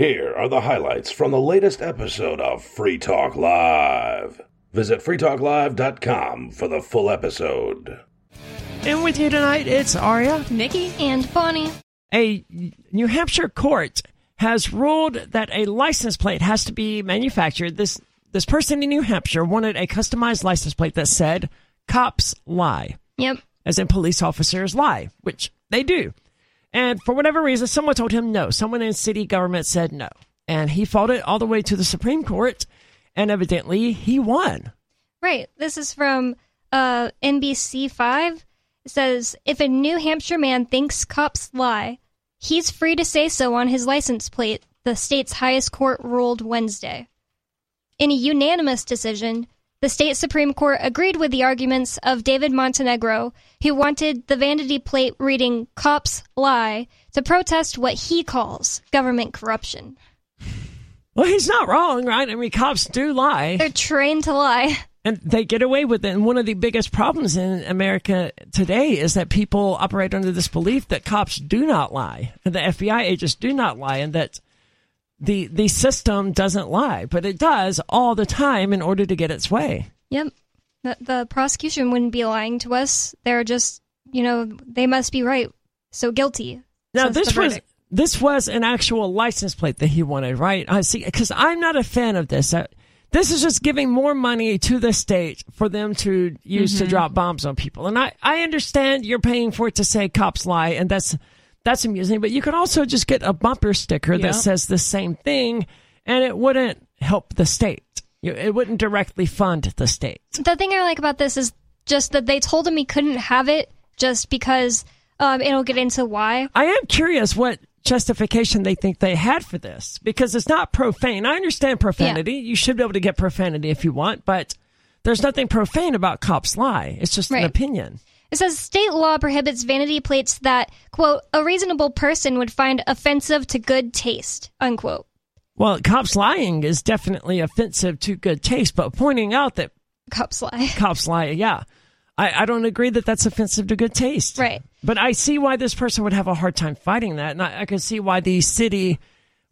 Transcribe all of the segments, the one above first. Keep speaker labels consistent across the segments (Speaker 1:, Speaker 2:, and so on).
Speaker 1: Here are the highlights from the latest episode of Free Talk Live. Visit freetalklive.com for the full episode.
Speaker 2: And with you tonight, it's Aria.
Speaker 3: Nikki and Bonnie.
Speaker 2: A New Hampshire court has ruled that a license plate has to be manufactured. This this person in New Hampshire wanted a customized license plate that said "Cops lie,"
Speaker 3: Yep.
Speaker 2: as in police officers lie, which they do. And for whatever reason, someone told him no. Someone in city government said no, and he fought it all the way to the Supreme Court, and evidently he won.
Speaker 3: Right. This is from uh, NBC Five. It says if a New Hampshire man thinks cops lie, he's free to say so on his license plate. The state's highest court ruled Wednesday. In a unanimous decision, the state Supreme Court agreed with the arguments of David Montenegro, who wanted the vanity plate reading Cops Lie to protest what he calls government corruption.
Speaker 2: Well, he's not wrong, right? I mean, cops do lie.
Speaker 3: They're trained to lie.
Speaker 2: And they get away with it. And one of the biggest problems in America today is that people operate under this belief that cops do not lie, and the FBI agents do not lie, and that the the system doesn't lie, but it does all the time in order to get its way.
Speaker 3: Yep. The, the prosecution wouldn't be lying to us. They're just, you know, they must be right. So guilty.
Speaker 2: Now
Speaker 3: says
Speaker 2: this was this was an actual license plate that he wanted, right? I see, because I'm not a fan of this. Uh, this is just giving more money to the state for them to use to drop bombs on people. And I, I understand you're paying for it to say cops lie, and that's that's amusing. But you could also just get a bumper sticker
Speaker 4: Yep.
Speaker 2: that says the same thing, and it wouldn't help the state. It wouldn't directly fund the state.
Speaker 3: The thing I like about this is just that they told him he couldn't have it just because um, it'll get into why.
Speaker 2: I am curious what justification they think they had for this because it's not profane. I understand profanity. You should be able to get profanity if you want, but there's nothing profane about cops lie. It's just an opinion.
Speaker 3: It says state law prohibits vanity plates that, quote, a reasonable person would find offensive to good taste, unquote.
Speaker 2: Well, cops lying is definitely offensive to good taste, but pointing out that
Speaker 3: Cops lie.
Speaker 2: cops lie, yeah. I, I don't agree that that's offensive to good taste.
Speaker 3: Right.
Speaker 2: But I see why this person would have a hard time fighting that. And I, I can see why the city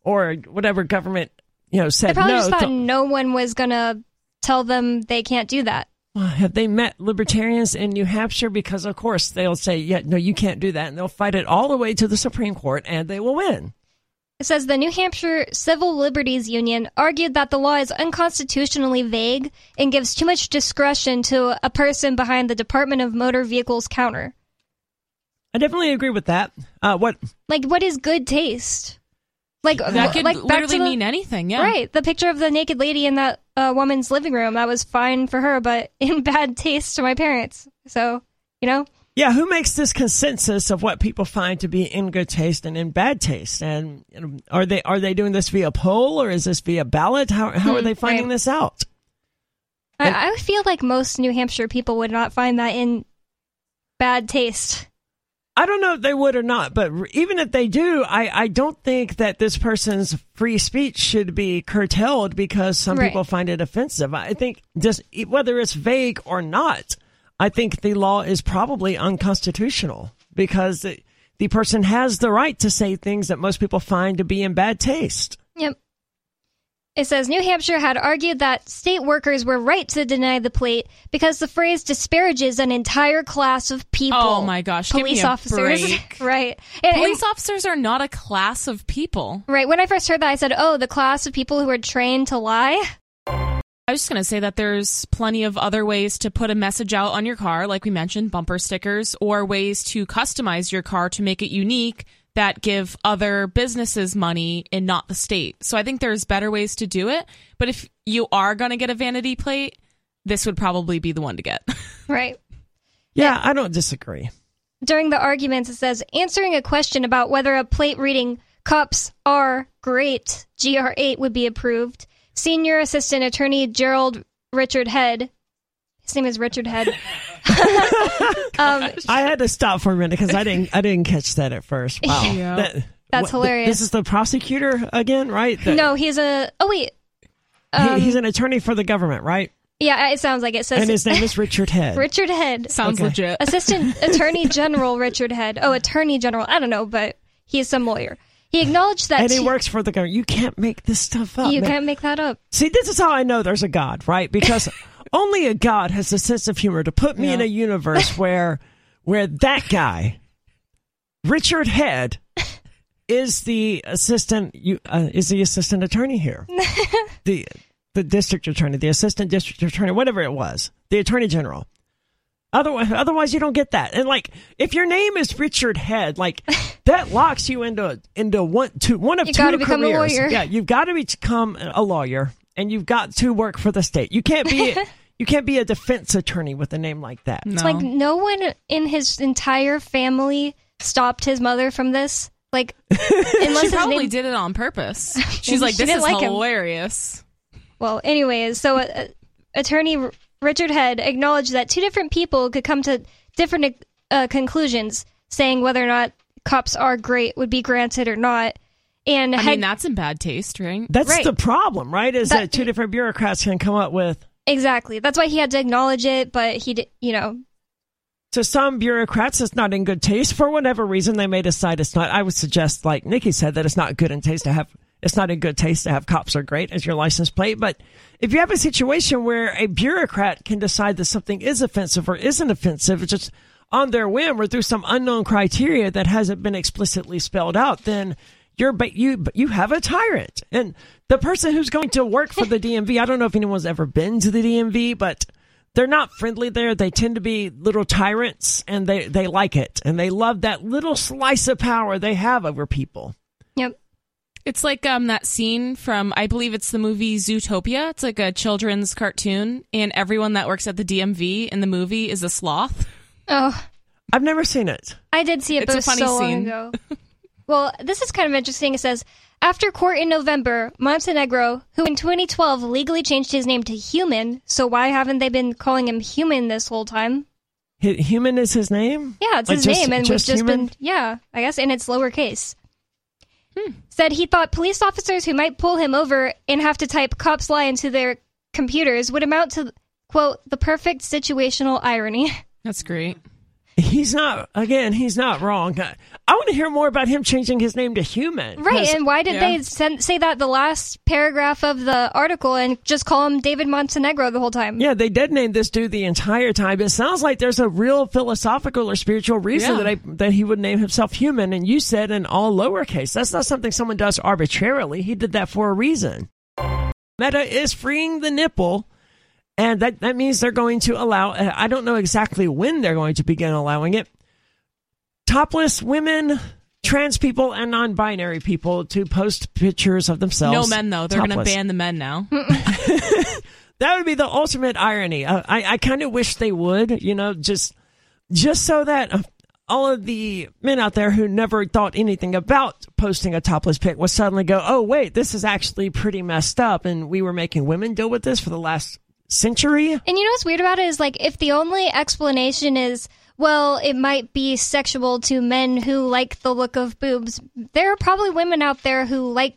Speaker 2: or whatever government, you know,
Speaker 3: They
Speaker 2: said
Speaker 3: probably
Speaker 2: no.
Speaker 3: just thought
Speaker 2: to-
Speaker 3: no one was going to tell them they can't do that.
Speaker 2: Well, Have they met libertarians in New Hampshire? Because of course they'll say, "Yeah, no, you can't do that," and they'll fight it all the way to the Supreme Court, and they will win.
Speaker 3: It says the New Hampshire Civil Liberties Union argued that the law is unconstitutionally vague and gives too much discretion to a person behind the Department of Motor Vehicles counter.
Speaker 2: I definitely agree with that. Uh, what?
Speaker 3: Like, what is good taste? Like,
Speaker 4: That could
Speaker 3: like
Speaker 4: literally
Speaker 3: the,
Speaker 4: mean anything. Yeah.
Speaker 3: Right, the picture of the naked lady in that uh, woman's living room that was fine for her, but in bad taste to my parents. So, you know,
Speaker 2: Yeah, who makes this consensus of what people find to be in good taste and in bad taste? And you know, are they are they doing this via poll or is this via ballot? How how are
Speaker 3: Hmm,
Speaker 2: they finding
Speaker 3: right.
Speaker 2: this out? And-
Speaker 3: I, I feel like most New Hampshire people would not find that in bad taste.
Speaker 2: I don't know if they would or not, but even if they do, I, I don't think that this person's free speech should be curtailed because some
Speaker 3: Right.
Speaker 2: people find it offensive. I think just whether it's vague or not, I think the law is probably unconstitutional because the person has the right to say things that most people find to be in bad taste.
Speaker 3: It says New Hampshire had argued that state workers were right to deny the plate because the phrase disparages an entire class of people.
Speaker 4: Oh my gosh,
Speaker 3: police officers, right? And- and-
Speaker 4: Police officers are not a class of people.
Speaker 3: right. When I first heard that, I said, "Oh, the class of people who are trained to lie."
Speaker 4: I was just going to say that there's plenty of other ways to put a message out on your car, like we mentioned, bumper stickers, or ways to customize your car to make it unique that give other businesses money and not the state. So I think there's better ways to do it. But if you are going to get a vanity plate, this would probably be the one to get.
Speaker 3: Right.
Speaker 2: Yeah, I don't disagree.
Speaker 3: During the arguments, it says answering a question about whether a plate reading "Cups are great" (GR8) would be approved. Senior Assistant Attorney General Richard Head. His name is Richard Head. um,
Speaker 2: I had to stop for a minute because I didn't I didn't catch that at first. Wow,
Speaker 4: Yeah.
Speaker 2: That-
Speaker 3: That's
Speaker 2: what-
Speaker 3: hilarious.
Speaker 2: This is the prosecutor again, right? The-
Speaker 3: no, he's a. Oh wait.
Speaker 2: he-
Speaker 3: Um,
Speaker 2: he's an attorney for the government, right?
Speaker 3: yeah, it sounds like it says
Speaker 2: And his name is Richard Head.
Speaker 3: Richard Head,
Speaker 4: Sounds
Speaker 2: Okay.
Speaker 4: legit.
Speaker 3: Assistant Attorney General Richard Head. Oh, Attorney General. I don't know, but he's some lawyer. He acknowledged that
Speaker 2: and he
Speaker 3: two-
Speaker 2: works for the government. You can't make this stuff up.
Speaker 3: you
Speaker 2: man.
Speaker 3: can't make that up.
Speaker 2: See, this is how I know there's a God, right? Because only a God has a sense of humor to put me in a universe where where that guy, Richard Head, is the assistant. You uh, is the assistant attorney here. the the district attorney, the assistant district attorney, whatever it was, the attorney general. Otherwise, otherwise you don't get that. And like, if your name is Richard Head, like that locks you into into one two one of
Speaker 3: You
Speaker 2: two
Speaker 3: gotta become a
Speaker 2: careers.
Speaker 3: lawyer.
Speaker 2: Yeah, you've got to become a lawyer, and you've got to work for the state. You can't be you can't be a defense attorney with a name like that.
Speaker 4: No.
Speaker 3: It's like no one in his entire family stopped his mother from this. Like, unless
Speaker 4: she probably
Speaker 3: name-
Speaker 4: did it on purpose. She's like, this
Speaker 3: didn't
Speaker 4: is
Speaker 3: like him."
Speaker 4: hilarious.
Speaker 3: Well, anyways, so uh, attorney Richard Head acknowledged that two different people could come to different uh, conclusions, saying whether or not cops are great would be granted or not. And
Speaker 4: I
Speaker 3: Head
Speaker 4: mean, that's in bad taste, right?
Speaker 2: That's
Speaker 3: Right.
Speaker 2: the problem, right? Is that,
Speaker 3: That-
Speaker 2: two different bureaucrats can come up with.
Speaker 3: exactly that's why he had to acknowledge it, but he did, you know,
Speaker 2: To some bureaucrats, it's not in good taste for whatever reason they may decide it's not. I would suggest, like Nikki said, that it's not good in taste to have. It's not in good taste to have cops are great as your license plate. But if you have a situation where a bureaucrat can decide that something is offensive or isn't offensive, it's just on their whim or through some unknown criteria that hasn't been explicitly spelled out, then you're but you but you have a tyrant. And the person who's going to work for the DMV, I don't know if anyone's ever been to the DMV, but they're not friendly there. They tend to be little tyrants and they, they like it. And they love that little slice of power they have over people.
Speaker 3: yep.
Speaker 4: It's like um that scene from I believe it's the movie Zootopia. It's like a children's cartoon, and everyone that works at the DMV in the movie is a sloth.
Speaker 3: Oh,
Speaker 2: I've never seen it.
Speaker 3: I did see it,
Speaker 4: It's
Speaker 3: but
Speaker 4: a
Speaker 3: it was
Speaker 4: funny
Speaker 3: so long
Speaker 4: scene.
Speaker 3: ago. well, this is kind of interesting. It says after court in November, Montenegro, who in 2012 legally changed his name to Human, so why haven't they been calling him Human this whole time?
Speaker 2: Hu- Human is his name?
Speaker 3: Yeah, it's
Speaker 2: Like
Speaker 3: his
Speaker 2: just-
Speaker 3: name, and
Speaker 2: just
Speaker 3: we've just
Speaker 2: human?
Speaker 3: been yeah, I guess, and it's lowercase. Hmm. Said he thought police officers who might pull him over and have to type "cops lie" into their computers would amount to quote the perfect situational irony.
Speaker 4: That's great.
Speaker 2: He's not, again, he's not wrong. I, I want to hear more about him changing his name to Human.
Speaker 3: right and why did
Speaker 4: yeah.
Speaker 3: they send, say that the last paragraph of the article and just call him David Montenegro the whole time?
Speaker 2: Yeah, they did name this dude the entire time. It sounds like there's a real philosophical or spiritual reason
Speaker 4: Yeah.
Speaker 2: that I, that he would name himself human. And you said in all lowercase. That's not something someone does arbitrarily. He did that for a reason. Meta is freeing the nipple, and that that means they're going to allow. uh, I don't know exactly when they're going to begin allowing it. Topless women. Trans people and non-binary people to post pictures of themselves.
Speaker 4: No men though. They're going to ban the men now.
Speaker 2: That would be the ultimate irony. Uh, I, I kind of wish they would, you know, just just so that uh, all of the men out there who never thought anything about posting a topless pic would suddenly go, "Oh, wait, this is actually pretty messed up," and we were making women deal with this for the last century.
Speaker 3: And you know what's weird about it is like if the only explanation is well, it might be sexual to men who like the look of boobs. There are probably women out there who like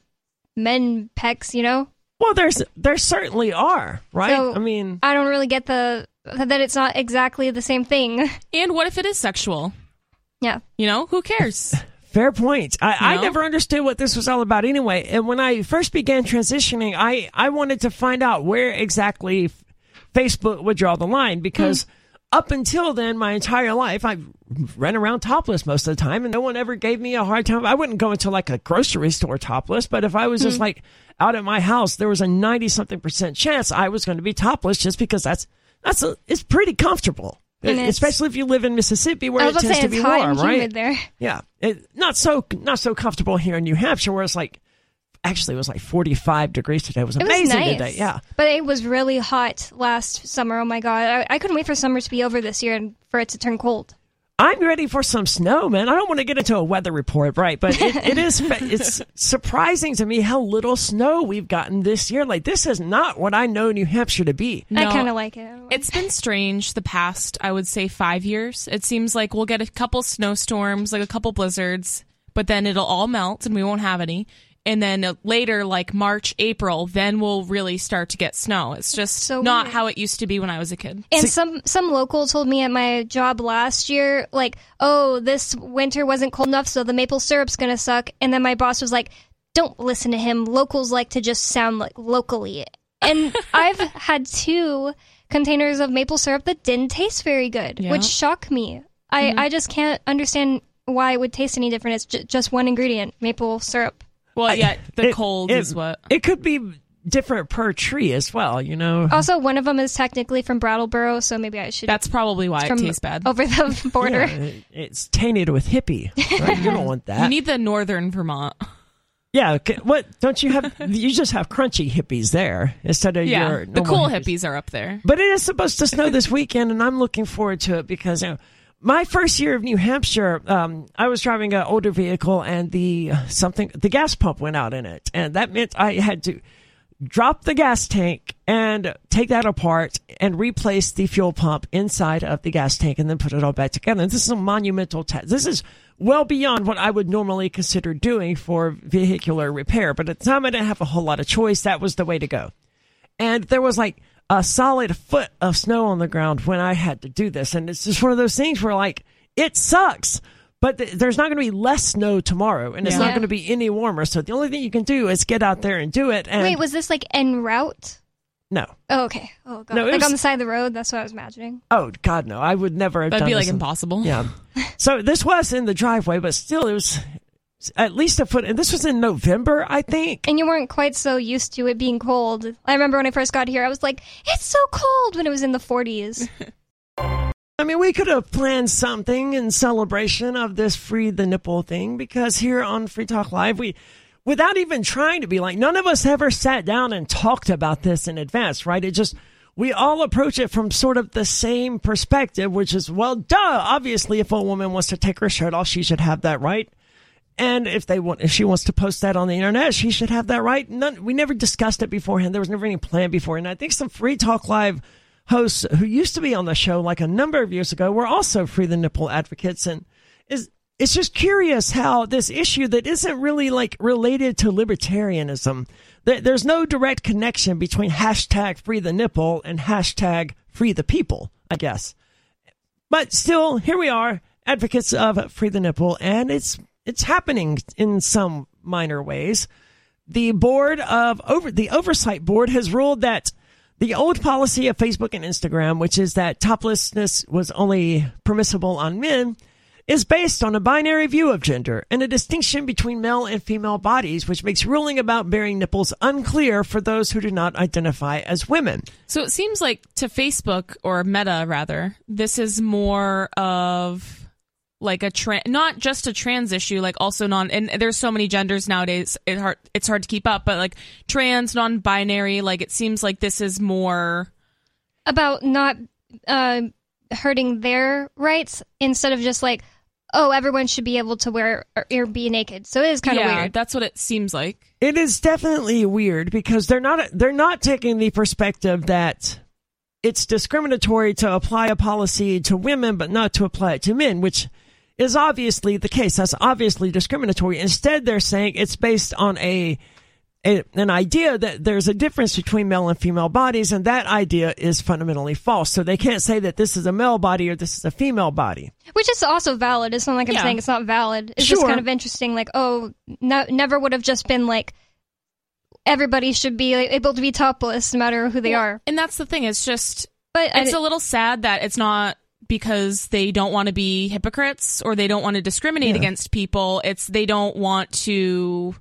Speaker 3: men pecs, you know?
Speaker 2: Well, there's there certainly are, right?
Speaker 3: So-
Speaker 2: I mean,
Speaker 3: I don't really get the that it's not exactly the same thing.
Speaker 4: and what if it is sexual?
Speaker 3: yeah.
Speaker 4: You know, who cares?
Speaker 2: Fair point. I, I never understood what this was all about anyway. And when I first began transitioning, I, I wanted to find out where exactly Facebook would draw the line because hmm. up until then, my entire life, I ran around topless most of the time and no one ever gave me a hard time. I wouldn't go into like a grocery store topless, but if I was just hmm. like out at my house, there was a 90 something percent chance I was going to be topless just because that's, that's a, it's pretty comfortable. Especially if you live in Mississippi where it
Speaker 3: was about to
Speaker 2: tends to be warm, right?
Speaker 3: there.
Speaker 2: Yeah, it, not so not so comfortable here in New Hampshire, where it's like actually it was like forty five degrees today. It was
Speaker 3: It was
Speaker 2: amazing
Speaker 3: nice.
Speaker 2: today. Yeah,
Speaker 3: But it was really hot last summer. Oh my god. I, I couldn't wait for summer to be over this year and for it to turn cold.
Speaker 2: I'm ready for some snow, man. I don't want to get into a weather report, right? But it, it is it's surprising to me how little snow we've gotten this year. Like this is not what I know New Hampshire to be.
Speaker 3: I kind of like it.
Speaker 4: It's been strange the past, I would say, five years. It seems like we'll get a couple snowstorms, like a couple blizzards, but then it'll all melt and we won't have any. And then later, like March, April, then we'll really start to get snow. It's just
Speaker 3: So
Speaker 4: not
Speaker 3: weird.
Speaker 4: how it used to be when I was a kid.
Speaker 3: And some some local told me at my job last year, like, oh, this winter wasn't cold enough, so the maple syrup's gonna suck. And then my boss was like, don't listen to him. Locals like to just sound like locally. And I've had two containers of maple syrup that didn't taste very good,
Speaker 4: Yeah.
Speaker 3: which shocked me. I, mm-hmm. I just can't understand why it would taste any different. It's j- just one ingredient, maple syrup.
Speaker 4: Well, yeah, the
Speaker 2: It-
Speaker 4: cold
Speaker 2: it-
Speaker 4: is what.
Speaker 2: It could be different per tree as well, you know.
Speaker 3: Also, one of them is technically from Brattleboro, so maybe I should
Speaker 4: That's probably why it tastes bad.
Speaker 3: over the border.
Speaker 2: Yeah, it's tainted with hippie. Right? you don't want that.
Speaker 4: You need the northern Vermont.
Speaker 2: yeah, okay, what don't you have? You just have crunchy hippies there instead of
Speaker 4: Yeah,
Speaker 2: your
Speaker 4: the
Speaker 2: normal
Speaker 4: cool hippies are up there.
Speaker 2: But it is supposed to snow this weekend, and I'm looking forward to it because you know, my first year of New Hampshire, um, I was driving an older vehicle, and the something the gas pump went out in it, and that meant I had to drop the gas tank and take that apart and replace the fuel pump inside of the gas tank and then put it all back together. This is a monumental task. This is well beyond what I would normally consider doing for vehicular repair. But at the time I didn't have a whole lot of choice. That was the way to go and there was like a solid foot of snow on the ground when I had to do this. And it's just one of those things where like it sucks, but th- there's not going to be less snow tomorrow, and it's
Speaker 4: Yeah.
Speaker 2: not going to be any warmer. So the only thing you can do is get out there and do it. And
Speaker 3: Wait, was this like en route?
Speaker 2: no,
Speaker 3: Oh, okay. Oh, God.
Speaker 2: No,
Speaker 3: like
Speaker 2: was-
Speaker 3: on the side of the road? That's what I was imagining.
Speaker 2: oh God, no, I would never have
Speaker 4: That'd
Speaker 2: done
Speaker 4: be like
Speaker 2: this in-
Speaker 4: impossible.
Speaker 2: Yeah. So this was in the driveway, but still, it was at least a foot. And this was in November, I think.
Speaker 3: And you weren't quite so used to it being cold. I remember when I first got here, I was like, it's so cold when it was in the 40s.
Speaker 2: I mean, we could have planned something in celebration of this free the nipple thing because here on Free Talk Live, we, without even trying to be like, none of us ever sat down and talked about this in advance, right? It just, we all approach it from sort of the same perspective, which is, well, duh, obviously, if a woman wants to take her shirt off, she should have that right. And if they want, if she wants to post that on the internet, she should have that right. None, we never discussed it beforehand. There was never any plan before. And I think some Free Talk Live hosts who used to be on the show like a number of years ago were also free the nipple advocates. And is, it's just curious how this issue that isn't really like related to libertarianism, there, there's no direct connection between hashtag free the nipple and hashtag free the people, I guess. But still, here we are, advocates of free the nipple, and it's it's happening in some minor ways. The board of over the oversight board has ruled that the old policy of Facebook and Instagram, which is that toplessness was only permissible on men, is based on a binary view of gender and a distinction between male and female bodies, which makes ruling about bearing nipples unclear for those who do not identify as women.
Speaker 4: So it seems like to Facebook or Meta rather, this is more of like a trans, not just a trans issue, like also non. And there's so many genders nowadays. It hard, it's hard to keep up. But like trans, non-binary, like it seems like this is more.
Speaker 3: About not uh, hurting their rights instead of just like, oh, everyone should be able to wear or, or be naked. So it is kind of
Speaker 4: yeah,
Speaker 3: weird.
Speaker 4: that's what it seems like.
Speaker 2: It is definitely weird because they're not they're not taking the perspective that it's discriminatory to apply a policy to women but not to apply it to men, which is obviously the case. That's obviously discriminatory. Instead, they're saying it's based on a, a an idea that there's a difference between male and female bodies, and that idea is fundamentally false. So they can't say that this is a male body or this is a female body.
Speaker 3: Which is also valid. It's not like I'm
Speaker 4: Yeah.
Speaker 3: saying it's not valid. It's just kind of interesting. Like, oh, no, never would have just been like, everybody should be able to be topless no matter who they are.
Speaker 4: And that's the thing. It's just
Speaker 3: But
Speaker 4: it's a little sad that it's not because they don't want to be hypocrites or they don't want to discriminate
Speaker 2: Yeah.
Speaker 4: against people. It's they don't want to.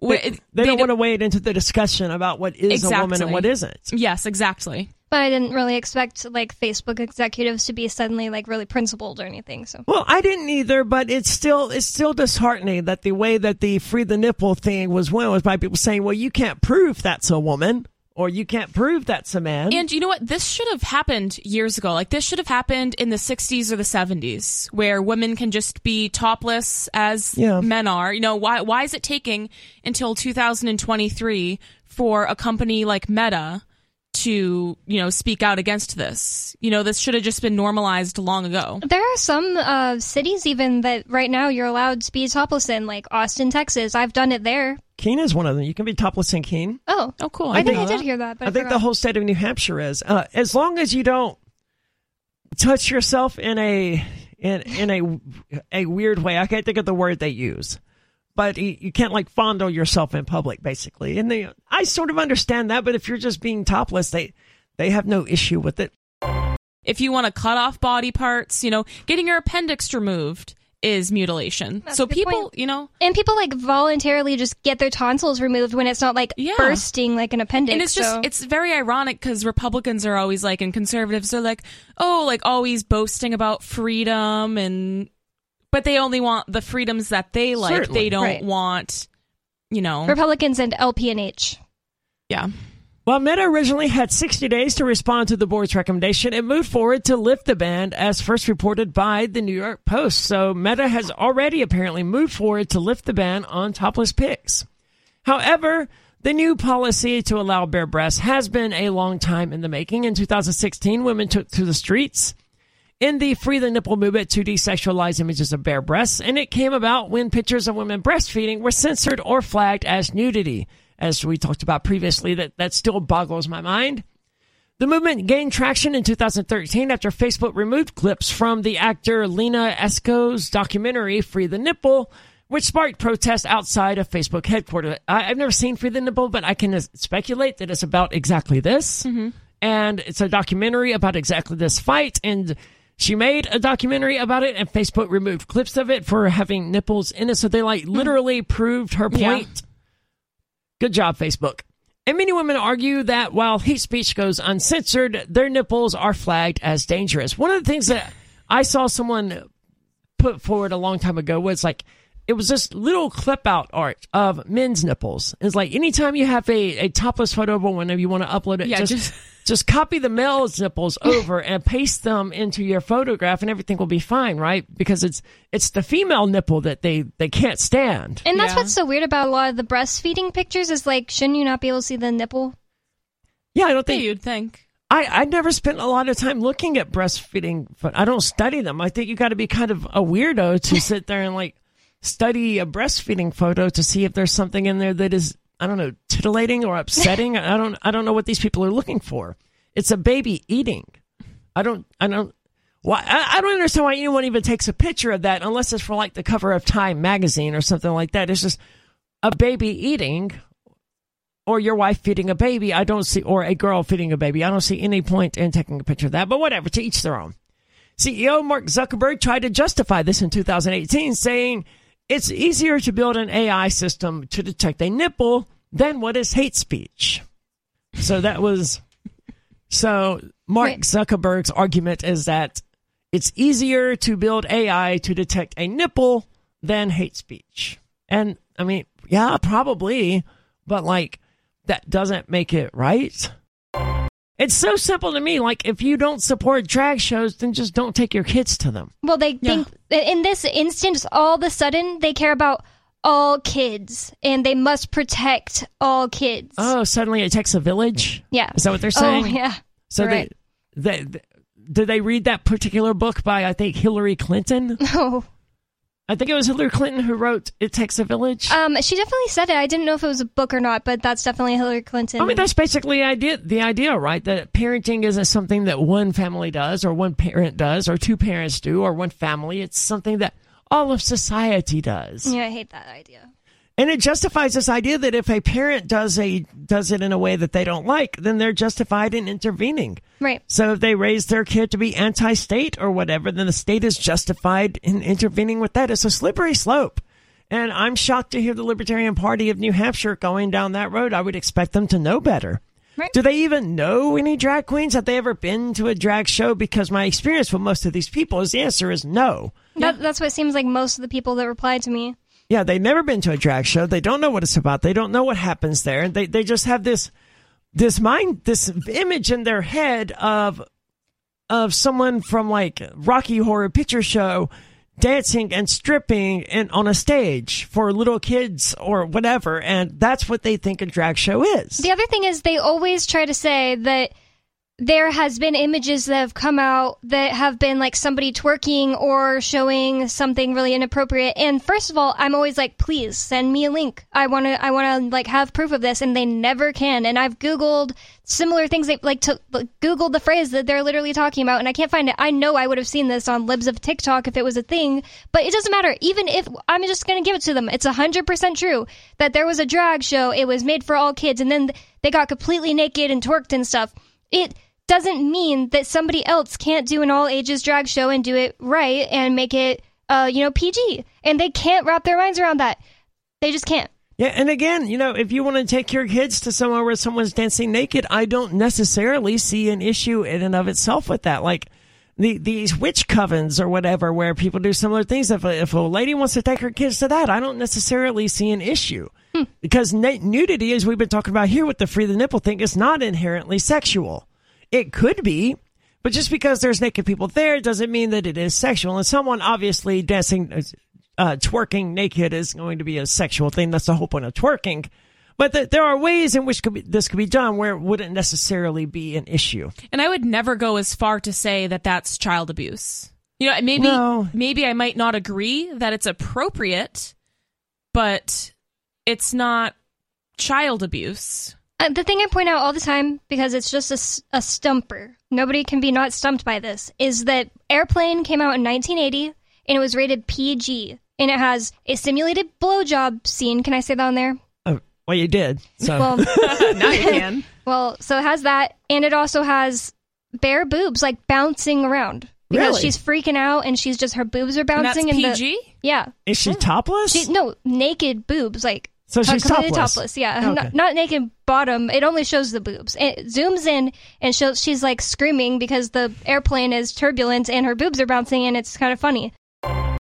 Speaker 2: They, they don't want to wade into the discussion about what is a woman and what isn't.
Speaker 4: Yes, exactly.
Speaker 3: but I didn't really expect like Facebook executives to be suddenly like really principled or anything. So
Speaker 2: Well, I didn't either, but it's still it's still disheartening that the way that the free the nipple thing was went was by people saying, "Well, you can't prove that's a woman, or you can't prove that's a man."
Speaker 4: And you know what? This should have happened years ago. Like this should have happened in the 60s or the 70s, where women can just be topless as
Speaker 2: Yeah.
Speaker 4: men are. You know, why why is it taking until 2023 for a company like Meta to, you know, speak out against this. You know, this should have just been normalized long ago.
Speaker 3: There are some uh, cities even that right now you're allowed to be topless in, like Austin, Texas. I've done it there.
Speaker 2: Keene is one of them. You can be topless in Keene.
Speaker 3: Oh,
Speaker 4: Oh, cool.
Speaker 3: I, think I did hear that, but
Speaker 2: I think the whole state of New Hampshire is. Uh, as long as you don't touch yourself in a in in a a weird way. I can't think of the word they use, but you, you can't like fondle yourself in public, basically. And they, I sort of understand that, but if you're just being topless, they they have no issue with it.
Speaker 4: If you want to cut off body parts, you know, getting your appendix removed is mutilation.
Speaker 3: That's
Speaker 4: so people,
Speaker 3: point.
Speaker 4: you know,
Speaker 3: and people like voluntarily just get their tonsils removed when it's not like
Speaker 4: Yeah.
Speaker 3: bursting like an appendix.
Speaker 4: and it's just
Speaker 3: so-
Speaker 4: it's very ironic because republicans are always like and conservatives are like oh like always boasting about freedom and but they only want the freedoms that they like
Speaker 2: Certainly.
Speaker 4: they don't
Speaker 3: Right.
Speaker 4: want you know
Speaker 3: Republicans and LPNH.
Speaker 4: yeah
Speaker 2: While Meta originally had 60 days to respond to the board's recommendation, it moved forward to lift the ban as first reported by the New York Post. So Meta has already apparently moved forward to lift the ban on topless pics. However, the new policy to allow bare breasts has been a long time in the making. In 2016, women took to the streets in the Free the Nipple movement to desexualize images of bare breasts, and it came about when pictures of women breastfeeding were censored or flagged as nudity. As we talked about previously, that, that still boggles my mind. The movement gained traction in 2013 after Facebook removed clips from the actor Lina Esco's documentary Free the Nipple, which sparked protests outside of Facebook headquarters. I, I've never seen Free the Nipple, but I can speculate that it's about exactly this. Mm-hmm. And it's a documentary about exactly this fight. And she made a documentary about it, and Facebook removed clips of it for having nipples in it. So they like literally mm. proved her
Speaker 4: Yeah.
Speaker 2: point. Good job, Facebook. And many women argue that while hate speech goes uncensored, their nipples are flagged as dangerous. One of the things that I saw someone put forward a long time ago was like, it was this little clip out art of men's nipples. It's like anytime you have a, a topless photo of a woman, if you want to upload it,
Speaker 4: Yeah,
Speaker 2: just,
Speaker 4: just-
Speaker 2: just copy the male's nipples over and paste them into your photograph and everything will be fine, right? Because it's it's the female nipple that they, they can't stand.
Speaker 3: And that's
Speaker 4: Yeah.
Speaker 3: what's so weird about a lot of the breastfeeding pictures is like, shouldn't you not be able to see the nipple?
Speaker 2: Yeah, I don't
Speaker 4: yeah,
Speaker 2: think
Speaker 4: you'd think
Speaker 2: I, I never spent a lot of time looking at breastfeeding, but I don't study them. I think you got to be kind of a weirdo to sit there and like study a breastfeeding photo to see if there's something in there that is, I don't know, titillating or upsetting. I don't, I don't know what these people are looking for. It's a baby eating. I don't, I don't, why, I, I don't understand why anyone even takes a picture of that unless it's for like the cover of Time magazine or something like that. It's just a baby eating or your wife feeding a baby, I don't see, or a girl feeding a baby. I don't see any point in taking a picture of that, but whatever, to each their own. CEO Mark Zuckerberg tried to justify this in 2018, saying it's easier to build an AI system to detect a nipple than what is hate speech. So that was, so Mark
Speaker 3: Right.
Speaker 2: Zuckerberg's argument is that it's easier to build AI to detect a nipple than hate speech. And I mean, yeah, probably, but like that doesn't make it right. It's so simple to me. Like if you don't support drag shows, then just don't take your kids to them.
Speaker 3: Well, they
Speaker 4: Yeah.
Speaker 3: think in this instance, all of a sudden they care about all kids and they must protect all kids.
Speaker 2: Oh, suddenly it takes a village.
Speaker 3: yeah.
Speaker 2: Is that what they're saying?
Speaker 3: Oh, yeah.
Speaker 2: So
Speaker 3: right.
Speaker 2: they, they, did they read that particular book by I think Hillary Clinton?
Speaker 3: No.
Speaker 2: I think it was Hillary Clinton who wrote "It Takes a Village."
Speaker 3: Um, she definitely said it. I didn't know if it was a book or not, but that's definitely Hillary Clinton.
Speaker 2: I mean, that's basically idea, the idea, right? That parenting isn't something that one family does, or one parent does, or two parents do, or one family. It's something that all of society does.
Speaker 3: yeah, I hate that idea.
Speaker 2: And it justifies this idea that if a parent does a does it in a way that they don't like, then they're justified in intervening.
Speaker 3: Right.
Speaker 2: So if they raise their kid to be anti-state or whatever, then the state is justified in intervening with that. It's a slippery slope. And I'm shocked to hear the Libertarian Party of New Hampshire going down that road. I would expect them to know better.
Speaker 3: Right.
Speaker 2: Do they even know any drag queens? Have they ever been to a drag show? Because my experience with most of these people is the answer is no.
Speaker 3: That, that's what it seems like most of the people that replied to me.
Speaker 2: Yeah, they've never been to a drag show. They don't know what it's about. They don't know what happens there. They they just have this this mind this image in their head of of someone from like Rocky Horror Picture Show dancing and stripping and on a stage for little kids or whatever, and that's what they think a drag show is.
Speaker 3: The other thing is they always try to say that there has been images that have come out that have been like somebody twerking or showing something really inappropriate. And first of all, I'm always like, please send me a link. I want to, I want to like have proof of this, and they never can. And I've googled similar things. They like to like, Google the phrase that they're literally talking about, and I can't find it. I know I would have seen this on Libs of TikTok if it was a thing, but it doesn't matter. Even if I'm just gonna give it to them, it's hundred percent true that there was a drag show. It was made for all kids, and then they got completely naked and twerked and stuff. It doesn't mean that somebody else can't do an all ages drag show and do it right and make it, uh, you know, PG. And they can't wrap their minds around that. They just can't.
Speaker 2: Yeah, and again, you know, if you want to take your kids to somewhere where someone's dancing naked, I don't necessarily see an issue in and of itself with that. Like the, these witch covens or whatever, where people do similar things. If a, if a lady wants to take her kids to that, I don't necessarily see an issue hmm. because na- nudity, as we've been talking about here with the free the nipple thing, is not inherently sexual. It could be, but just because there's naked people there doesn't mean that it is sexual. And someone obviously dancing, uh, twerking naked is going to be a sexual thing. That's the whole point of twerking. But the, there are ways in which could be, this could be done where it wouldn't necessarily be an issue.
Speaker 4: And I would never go as far to say that that's child abuse. You know, maybe no. maybe I might not agree that it's appropriate, but it's not child abuse.
Speaker 3: Uh, the thing I point out all the time, because it's just a, a stumper, nobody can be not stumped by this, is that Airplane came out in 1980 and it was rated PG. And it has a simulated blowjob scene. Can I say that on there?
Speaker 2: Oh, well, you did. So. Well,
Speaker 4: now you can.
Speaker 3: well, so it has that. And it also has bare boobs, like bouncing around. Because
Speaker 2: really?
Speaker 3: she's freaking out and she's just, her boobs are bouncing.
Speaker 4: And that's PG?
Speaker 3: The, yeah.
Speaker 2: Is she topless?
Speaker 3: She, no, naked boobs. Like,
Speaker 2: so she's
Speaker 3: completely
Speaker 2: topless.
Speaker 3: topless. Yeah, oh, okay. not, not, naked bottom. It only shows the boobs. It zooms in and she's like screaming because the airplane is turbulent and her boobs are bouncing, and it's kind of funny.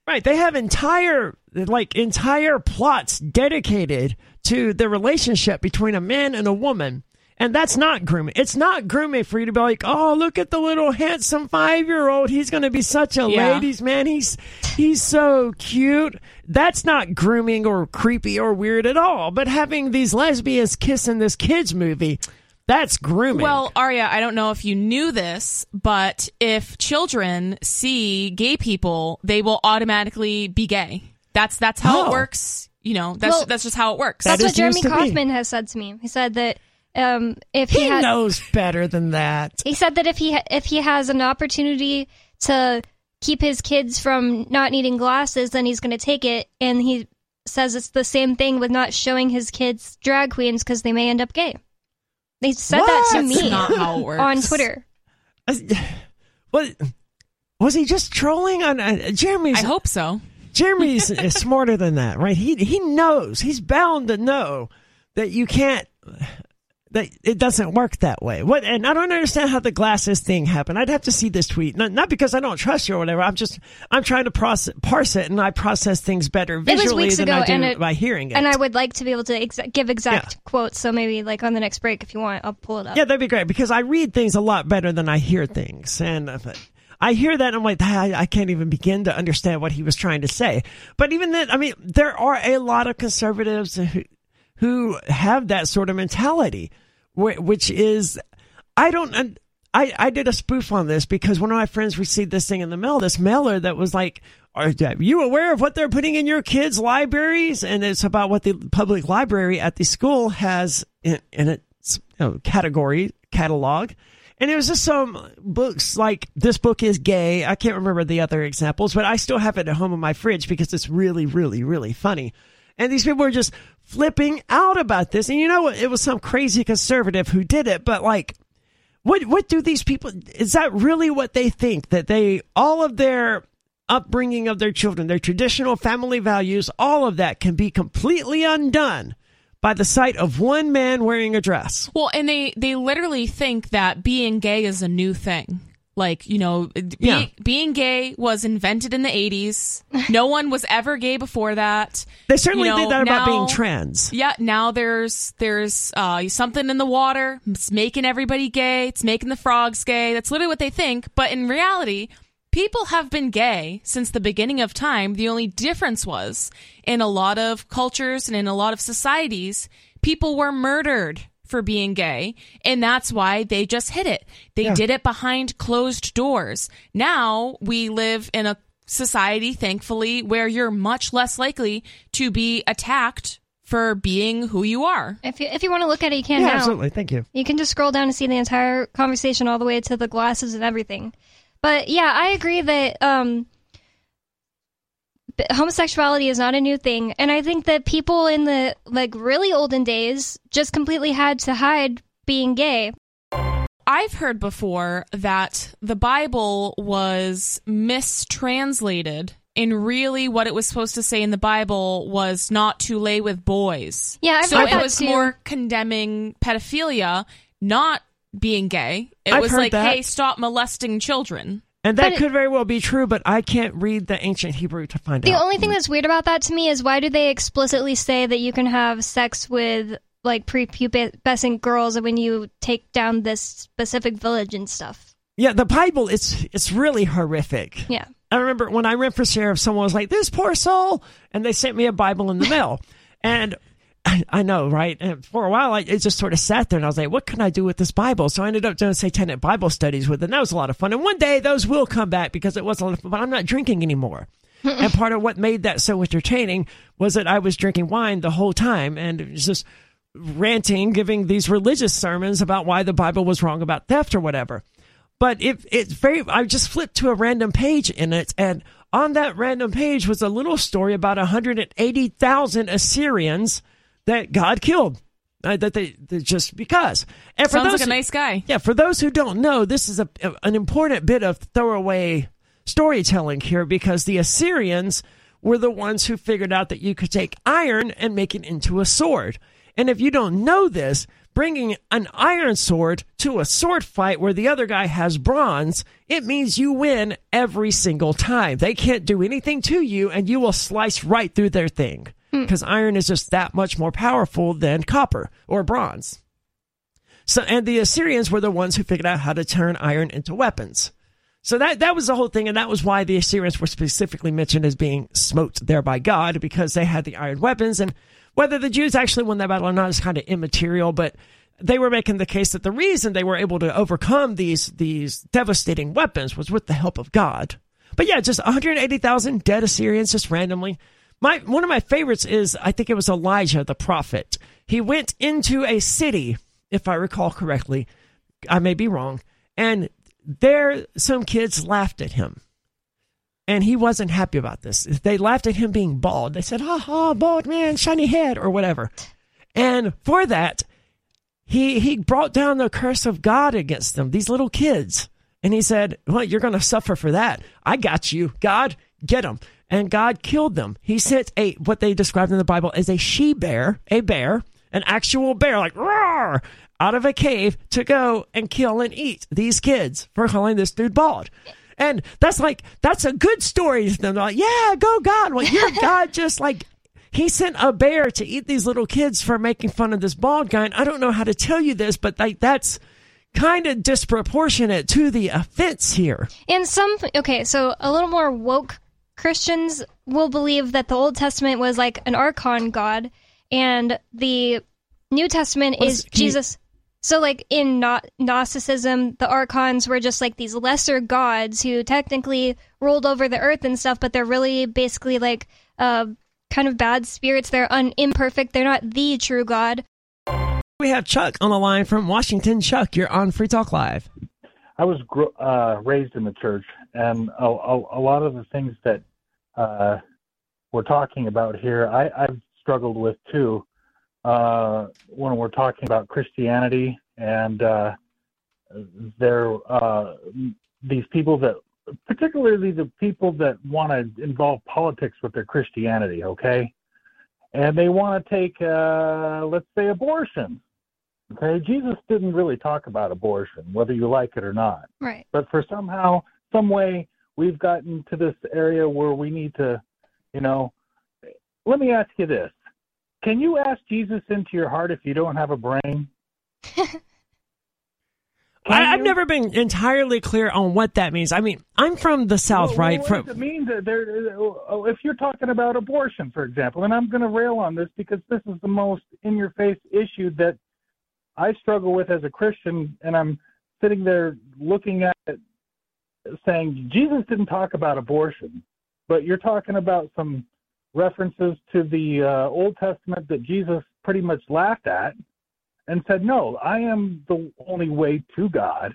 Speaker 2: Right, they have entire like entire plots dedicated to the relationship between a man and a woman and that's not grooming. It's not grooming for you to be like, oh, look at the little handsome five year old. He's going to be such a yeah. ladies man. He's he's so cute. That's not grooming or creepy or weird at all. But having these lesbians kiss in this kids movie, that's grooming.
Speaker 4: Well, Aria, I don't know if you knew this, but if children see gay people, they will automatically be gay. That's that's how oh. it works. You know, that's well, that's just how it works.
Speaker 3: That's what Jeremy Kauffman has said to me. He said that um, if
Speaker 2: he, he ha- knows better than that.
Speaker 3: He said that if he ha- if he has an opportunity to keep his kids from not needing glasses, then he's going to take it. And he says it's the same thing with not showing his kids drag queens because they may end up gay. They said
Speaker 2: what?
Speaker 3: that to
Speaker 4: me
Speaker 3: on Twitter.
Speaker 2: what was he just trolling on uh, Jeremy's?
Speaker 4: I hope so.
Speaker 2: Jeremy's smarter than that, right? He he knows. He's bound to know that you can't that it doesn't work that way. What? And I don't understand how the glasses thing happened. I'd have to see this tweet, not, not because I don't trust you or whatever. I'm just I'm trying to process, parse it, and I process things better visually than
Speaker 3: ago,
Speaker 2: I do
Speaker 3: it,
Speaker 2: by hearing it.
Speaker 3: And I would like to be able to ex- give exact yeah. quotes. So maybe like on the next break, if you want, I'll pull it up.
Speaker 2: Yeah, that'd be great because I read things a lot better than I hear things, and. Uh, I hear that and I'm like, I, I can't even begin to understand what he was trying to say. But even then, I mean, there are a lot of conservatives who, who have that sort of mentality which is I don't. I, I did a spoof on this because one of my friends received this thing in the mail, this mailer that was like, are you aware of what they're putting in your kids' libraries? And it's about what the public library at the school has in, in its you know, category, catalog. And it was just some books like this book is gay. I can't remember the other examples, but I still have it at home in my fridge because it's really, really, really funny. And these people were just flipping out about this. And you know? It was some crazy conservative who did it, but like, what, what do these people, is that really what they think? That they, all of their upbringing of their children, their traditional family values, all of that can be completely undone by the sight of one man wearing a dress.
Speaker 4: Well, and they, they literally think that being gay is a new thing. Like, you know, be, yeah. being gay was invented in the 80s. No one was ever gay before that.
Speaker 2: They certainly
Speaker 4: you know,
Speaker 2: did that
Speaker 4: now,
Speaker 2: about being trans.
Speaker 4: Yeah, now there's there's uh, something in the water. It's making everybody gay. It's making the frogs gay. That's literally what they think. But in reality, People have been gay since the beginning of time. The only difference was in a lot of cultures and in a lot of societies, people were murdered for being gay, and that's why they just hid it. They
Speaker 2: Yeah.
Speaker 4: did it behind closed doors. Now we live in a society, thankfully, where you're much less likely to be attacked for being who you are.
Speaker 3: If you if you want to look at it, you can
Speaker 2: Yeah,
Speaker 3: now.
Speaker 2: absolutely. Thank you.
Speaker 3: You can just scroll down and see the entire conversation all the way to the glasses and everything. But yeah, I agree that um, b- homosexuality is not a new thing, and I think that people in the like really olden days just completely had to hide being gay.
Speaker 4: I've heard before that the Bible was mistranslated. And really, what it was supposed to say in the Bible was not to lay with boys.
Speaker 3: Yeah, I've
Speaker 4: so
Speaker 3: heard
Speaker 4: it
Speaker 3: that
Speaker 4: was
Speaker 3: too.
Speaker 4: more condemning pedophilia, not being gay. It
Speaker 2: I've
Speaker 4: was like,
Speaker 2: that.
Speaker 4: hey, stop molesting children.
Speaker 2: And that
Speaker 3: But
Speaker 2: could very well be true, but I can't read the ancient Hebrew to find
Speaker 3: The
Speaker 2: out.
Speaker 3: The only thing that's weird about that to me is why do they explicitly say that you can have sex with like prepubescent girls when you take down this specific village and stuff?
Speaker 2: yeah, the Bible it's it's really horrific.
Speaker 3: Yeah.
Speaker 2: I remember when I ran for sheriff, someone was like, "This poor soul," and they sent me a Bible in the mail, and I, I know, right? And for a while, I it just sort of sat there, and I was like, "What can I do with this Bible?" So I ended up doing satanic Bible studies with it. And that was a lot of fun. And one day, those will come back because it was a lot of fun. But I'm not drinking anymore. and part of what made that so entertaining was that I was drinking wine the whole time, and it was just ranting, giving these religious sermons about why the Bible was wrong about theft or whatever but it, it's very i just flipped to a random page in it and on that random page was a little story about 180000 assyrians that god killed uh, that they, just because and for
Speaker 4: Sounds
Speaker 2: those
Speaker 4: like a nice guy.
Speaker 2: yeah for those who don't know this is a, an important bit of throwaway storytelling here because the assyrians were the ones who figured out that you could take iron and make it into a sword and if you don't know this, bringing an iron sword to a sword fight where the other guy has bronze, it means you win every single time. They can't do anything to you and you will slice right through their thing. Mm. Because iron is just that much more powerful than copper or bronze. So, and the Assyrians were the ones who figured out how to turn iron into weapons. So that that was the whole thing, and that was why the Assyrians were specifically mentioned as being smote there by God because they had the iron weapons. And whether the Jews actually won that battle or not is kind of immaterial, but they were making the case that the reason they were able to overcome these these devastating weapons was with the help of God. But yeah, just 180,000 dead Assyrians just randomly. My one of my favorites is I think it was Elijah the prophet. He went into a city, if I recall correctly. I may be wrong, and there some kids laughed at him. And he wasn't happy about this. They laughed at him being bald. They said ha ha bald man shiny head or whatever. And for that he he brought down the curse of god against them these little kids. And he said well you're going to suffer for that. I got you. God get them and god killed them he sent a what they described in the bible as a she bear a bear an actual bear like roar out of a cave to go and kill and eat these kids for calling this dude bald and that's like that's a good story to them. They're like, yeah, go God. Well, your God just like he sent a bear to eat these little kids for making fun of this bald guy. And I don't know how to tell you this, but like that's kind of disproportionate to the offense here.
Speaker 3: And some okay, so a little more woke Christians will believe that the Old Testament was like an archon god, and the New Testament
Speaker 2: What
Speaker 3: is
Speaker 2: is- can you-
Speaker 3: Jesus. So, like in Gnosticism, the archons were just like these lesser gods who technically ruled over the earth and stuff, but they're really basically like uh, kind of bad spirits. They're un- imperfect. They're not the true God.
Speaker 2: We have Chuck on the line from Washington. Chuck, you're on Free Talk Live.
Speaker 5: I was gro- uh, raised in the church, and a, a, a lot of the things that uh, we're talking about here, I, I've struggled with too. Uh, when we're talking about Christianity and uh, there, uh, these people that, particularly the people that want to involve politics with their Christianity, okay, and they want to take, uh, let's say, abortion. Okay, Jesus didn't really talk about abortion, whether you like it or not.
Speaker 3: Right.
Speaker 5: But for somehow, some way, we've gotten to this area where we need to, you know. Let me ask you this: Can you ask Jesus into your heart if you don't have a brain?
Speaker 2: I, I've never been entirely clear on what that means. I mean, I'm from the South,
Speaker 5: Well,
Speaker 2: right?
Speaker 5: What
Speaker 2: From
Speaker 5: does it mean that there? oh, If you're talking about abortion, for example, and I'm going to rail on this because this is the most in-your-face issue that I struggle with as a Christian, and I'm sitting there looking at saying Jesus didn't talk about abortion, but you're talking about some references to the uh, Old Testament that Jesus pretty much laughed at and said, "No, I am the only way to God."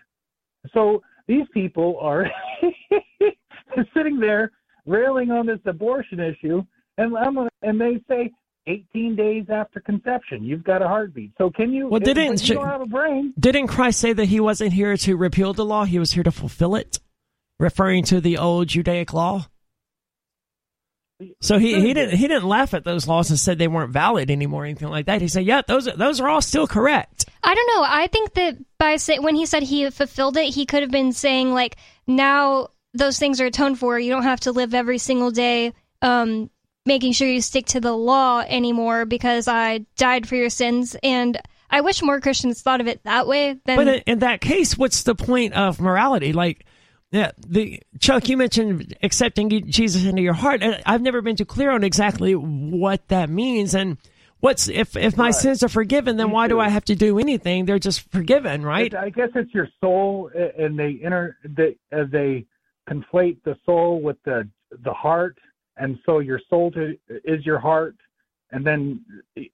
Speaker 5: So these people are sitting there railing on this abortion issue, and I'm and they say 18 days after conception, you've got a heartbeat. So can you?
Speaker 2: Well, didn't-
Speaker 5: you don't have a brain.
Speaker 2: didn't Christ say that he wasn't here to repeal the law? He was here to fulfill it, referring to the old Judaic law. So he, he didn't he didn't laugh at those laws and said they weren't valid anymore or anything like that. He said, "Yeah, those are- those are all still correct."
Speaker 3: I don't know. I think that by say, when he said he fulfilled it, he could have been saying like, now those things are atoned for. You don't have to live every single day um, making sure you stick to the law anymore because I died for your sins. And I wish more Christians thought of it that way. Then
Speaker 2: But in, in that case, what's the point of morality? Like, yeah, the Chuck, you mentioned accepting Jesus into your heart, and I've never been too clear on exactly what that means. And what's if if my sins are forgiven, then why do I have to do anything? They're just forgiven, right?
Speaker 5: I guess it's your soul, and they inter they uh, they conflate the soul with the the heart, and so your soul to, is your heart, and then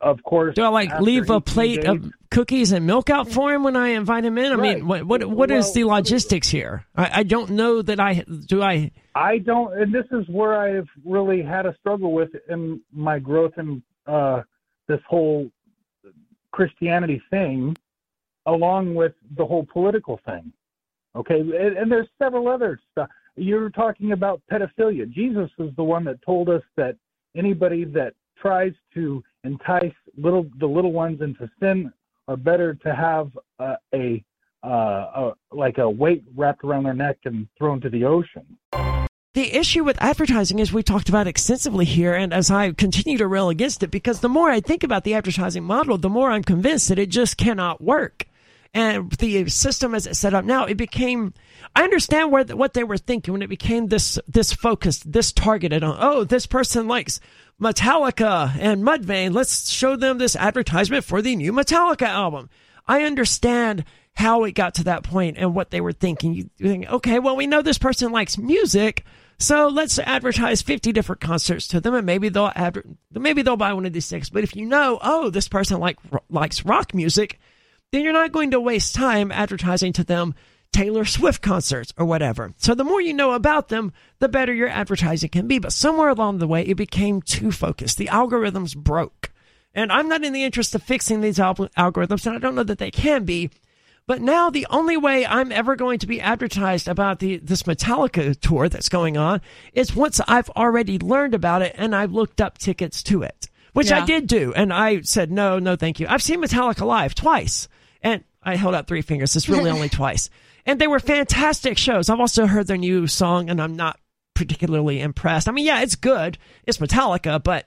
Speaker 5: of course.
Speaker 2: Do I like leave a plate
Speaker 5: days-
Speaker 2: of cookies and milk out for him when I invite him in? I
Speaker 5: Right.
Speaker 2: mean, what what what is
Speaker 5: Well,
Speaker 2: the logistics here? I, I don't know that I do. I
Speaker 5: I don't, and this is where I've really had a struggle with in my growth in uh, this whole Christianity thing, along with the whole political thing. Okay, and, and there's several other stuff. You're talking about pedophilia. Jesus is the one that told us that anybody that tries to entice little the little ones into sin are better to have uh, a uh, a, like a weight wrapped around their neck and thrown to the ocean.
Speaker 2: The issue with advertising is we talked about extensively here, and as I continue to rail against it, because the more I think about the advertising model, the more I'm convinced that it just cannot work. And the system as it's set up now, it became. I understand where what they were thinking when it became this this focused, this targeted on. Oh, this person likes Metallica and Mudvayne. Let's show them this advertisement for the new Metallica album. I understand how it got to that point and what they were thinking. You think, okay, well, we know this person likes music, so let's advertise 50 different concerts to them, and maybe they'll adver- maybe they'll buy one of these six. But if you know, oh, this person like likes rock music, then you're not going to waste time advertising to them Taylor Swift concerts or whatever. So the more you know about them, the better your advertising can be. But somewhere along the way, it became too focused. The algorithms broke. And I'm not in the interest of fixing these al- algorithms, and I don't know that they can be. But now the only way I'm ever going to be advertised about the this Metallica tour that's going on is once I've already learned about it and I've looked up tickets to it, which I did do. And I said, no, no, thank you. I've seen Metallica live twice. And I held out three fingers. It's really only twice. And they were fantastic shows. I've also heard their new song and I'm not particularly impressed. I mean, yeah, it's good. It's Metallica, but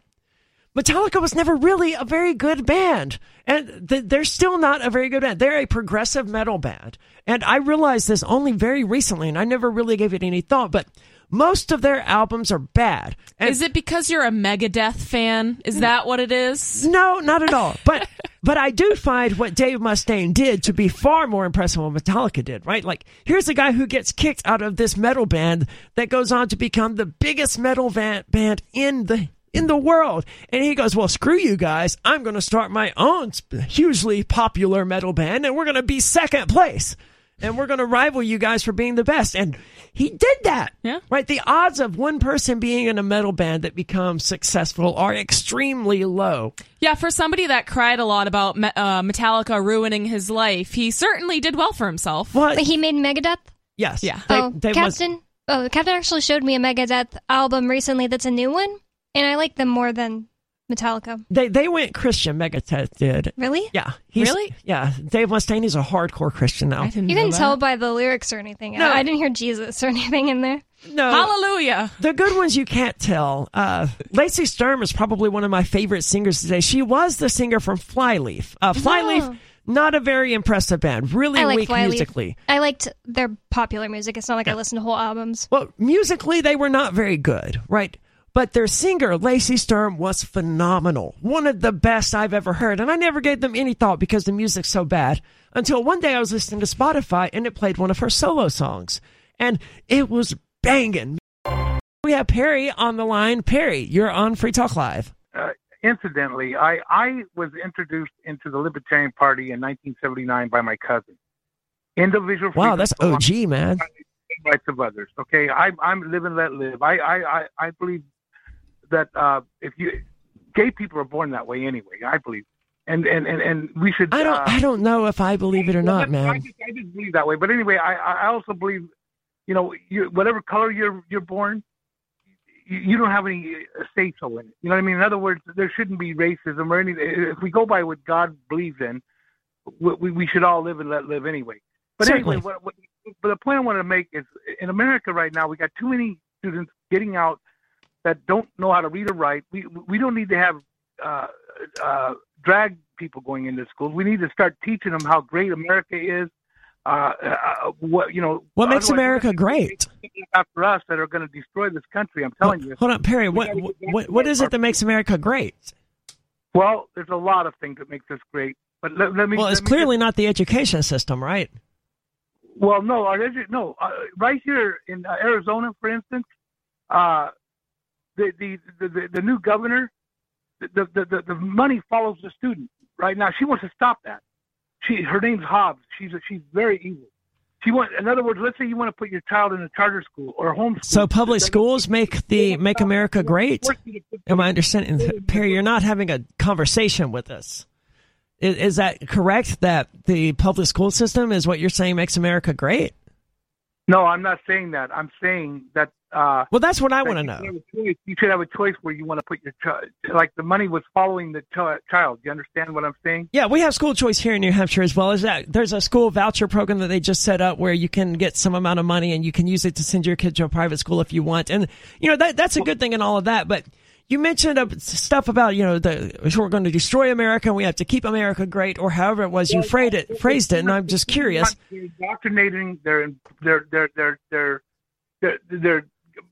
Speaker 2: Metallica was never really a very good band. And th- they're still not a very good band. They're a progressive metal band. And I realized this only very recently, and I never really gave it any thought, but most of their albums are bad. And
Speaker 4: Is it because you're a Megadeth fan? Is that what it is?
Speaker 2: no, not at all. But but I do find what Dave Mustaine did to be far more impressive than what Metallica did, right? Like here's a guy who gets kicked out of this metal band that goes on to become the biggest metal van- band in the in the world. And he goes, "Well, screw you guys. I'm going to start my own hugely popular metal band and we're going to be second place." And we're going to rival you guys for being the best. And he did that.
Speaker 4: Yeah.
Speaker 2: Right? The odds of one person being in a metal band that becomes successful are extremely low.
Speaker 4: Yeah, for somebody that cried a lot about uh, Metallica ruining his life, he certainly did well for himself.
Speaker 2: Well,
Speaker 3: But he made Megadeth.
Speaker 2: yes.
Speaker 4: Yeah.
Speaker 2: They-
Speaker 3: oh,
Speaker 2: they must-
Speaker 3: Captain. Oh, Captain actually showed me a Megadeth album recently. That's a new one, and I like them more than Metallica.
Speaker 2: they they went Christian. Megadeth did.
Speaker 3: Really?
Speaker 2: Yeah. He's,
Speaker 4: Really?
Speaker 2: Yeah. Dave Mustaine is a hardcore Christian now.
Speaker 4: I didn't
Speaker 3: You
Speaker 4: know
Speaker 3: can
Speaker 4: that.
Speaker 3: tell by the lyrics or anything.
Speaker 2: No.
Speaker 3: I, I didn't hear Jesus or anything in there.
Speaker 2: No.
Speaker 4: Hallelujah.
Speaker 2: The good ones you can't tell. Uh, Lacey Sturm is probably one of my favorite singers today. She was the singer from Flyleaf. Uh, Flyleaf
Speaker 3: Oh.
Speaker 2: not a very impressive band. Really
Speaker 3: I like
Speaker 2: weak
Speaker 3: Flyleaf.
Speaker 2: musically.
Speaker 3: I liked their popular music. It's not like I listen to whole albums.
Speaker 2: Well, musically, they were not very good, right? But their singer, Lacey Sturm, was phenomenal. One of the best I've ever heard. And I never gave them any thought because the music's so bad until one day I was listening to Spotify and it played one of her solo songs. And it was banging. We have Perry on the line. Perry, you're on Free Talk Live.
Speaker 6: uh, incidentally, I, I was introduced into the Libertarian Party in 1979 by my cousin. Individual
Speaker 2: Wow, that's OG, man.
Speaker 6: rights of others. Okay, I, I'm live and let live. I, I, I, I believe that uh, if you gay people are born that way anyway. I believe, and and and, and we should.
Speaker 2: I don't
Speaker 6: Uh,
Speaker 2: I don't know if I believe it or
Speaker 6: well,
Speaker 2: not,
Speaker 6: I
Speaker 2: man.
Speaker 6: just, I just believe that way. But anyway, I, I also believe, you know, you, whatever color you're you're born, you, you don't have any uh, say so in it. You know what I mean? In other words, there shouldn't be racism or anything. If we go by what God believes in, we, we- we should all live and let live anyway. But
Speaker 2: Certainly.
Speaker 6: anyway, what, what, but the point I want to make is, in America right now, we got too many students getting out that don't know how to read or write. We we don't need to have uh, uh, drag people going into schools. We need to start teaching them how great America is. Uh, uh, what you know?
Speaker 2: What makes America
Speaker 6: we're gonna be
Speaker 2: great?
Speaker 6: After us, that are going to destroy this country. I'm telling you.
Speaker 2: Hold on, Perry. What
Speaker 6: gotta get back
Speaker 2: what what is it that makes America great?
Speaker 6: Well, there's a lot of things that makes us great. But let, let me.
Speaker 2: Well, it's clearly not the education system, right?
Speaker 6: Well, no, our edu- no. Uh, right here in uh, Arizona, for instance, uh, the, the the the new governor, the, the the the money follows the student. Right now, she wants to stop that. She her name's Hobbs. She's she's very evil. She want, in other words, let's say you want to put your child in a charter school or a homeschool.
Speaker 2: So public schools make the make America great.
Speaker 6: Force you to put-
Speaker 2: Am I understanding, Perry? You're not having a conversation with us. Is, is that correct? That the public school system is what you're saying makes America great?
Speaker 6: No, I'm not saying that. I'm saying that. Uh,
Speaker 2: Well, that's what I want to know.
Speaker 6: should have a choice. You should have a choice where you want to put your child. Like the money was following the ch- child. You understand what I'm saying?
Speaker 2: Yeah, we have school choice here in New Hampshire as well. Is that there's a school voucher program that they just set up where you can get some amount of money and you can use it to send your kid to a private school if you want. And you know that that's a good thing and all of that. But you mentioned uh, stuff about you know the we're going to destroy America and we have to keep America great or however it was you phrased it phrased it. And I'm just curious.
Speaker 6: They're indoctrinating. They're they're they're they're they're they're, they're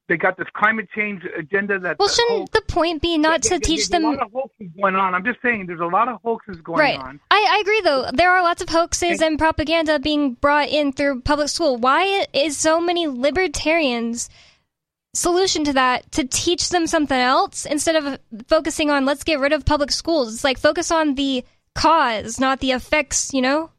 Speaker 6: they got this climate change agenda that.
Speaker 3: Well, shouldn't the point be not to teach
Speaker 6: there's
Speaker 3: them?
Speaker 6: a lot of hoaxes going on. I'm just saying, there's a lot of hoaxes going
Speaker 3: Right.
Speaker 6: on.
Speaker 3: I, I agree, though. There are lots of hoaxes and propaganda being brought in through public school. Why is so many libertarians solution to that to teach them something else instead of focusing on let's get rid of public schools? It's like focus on the cause, not the effects. You know?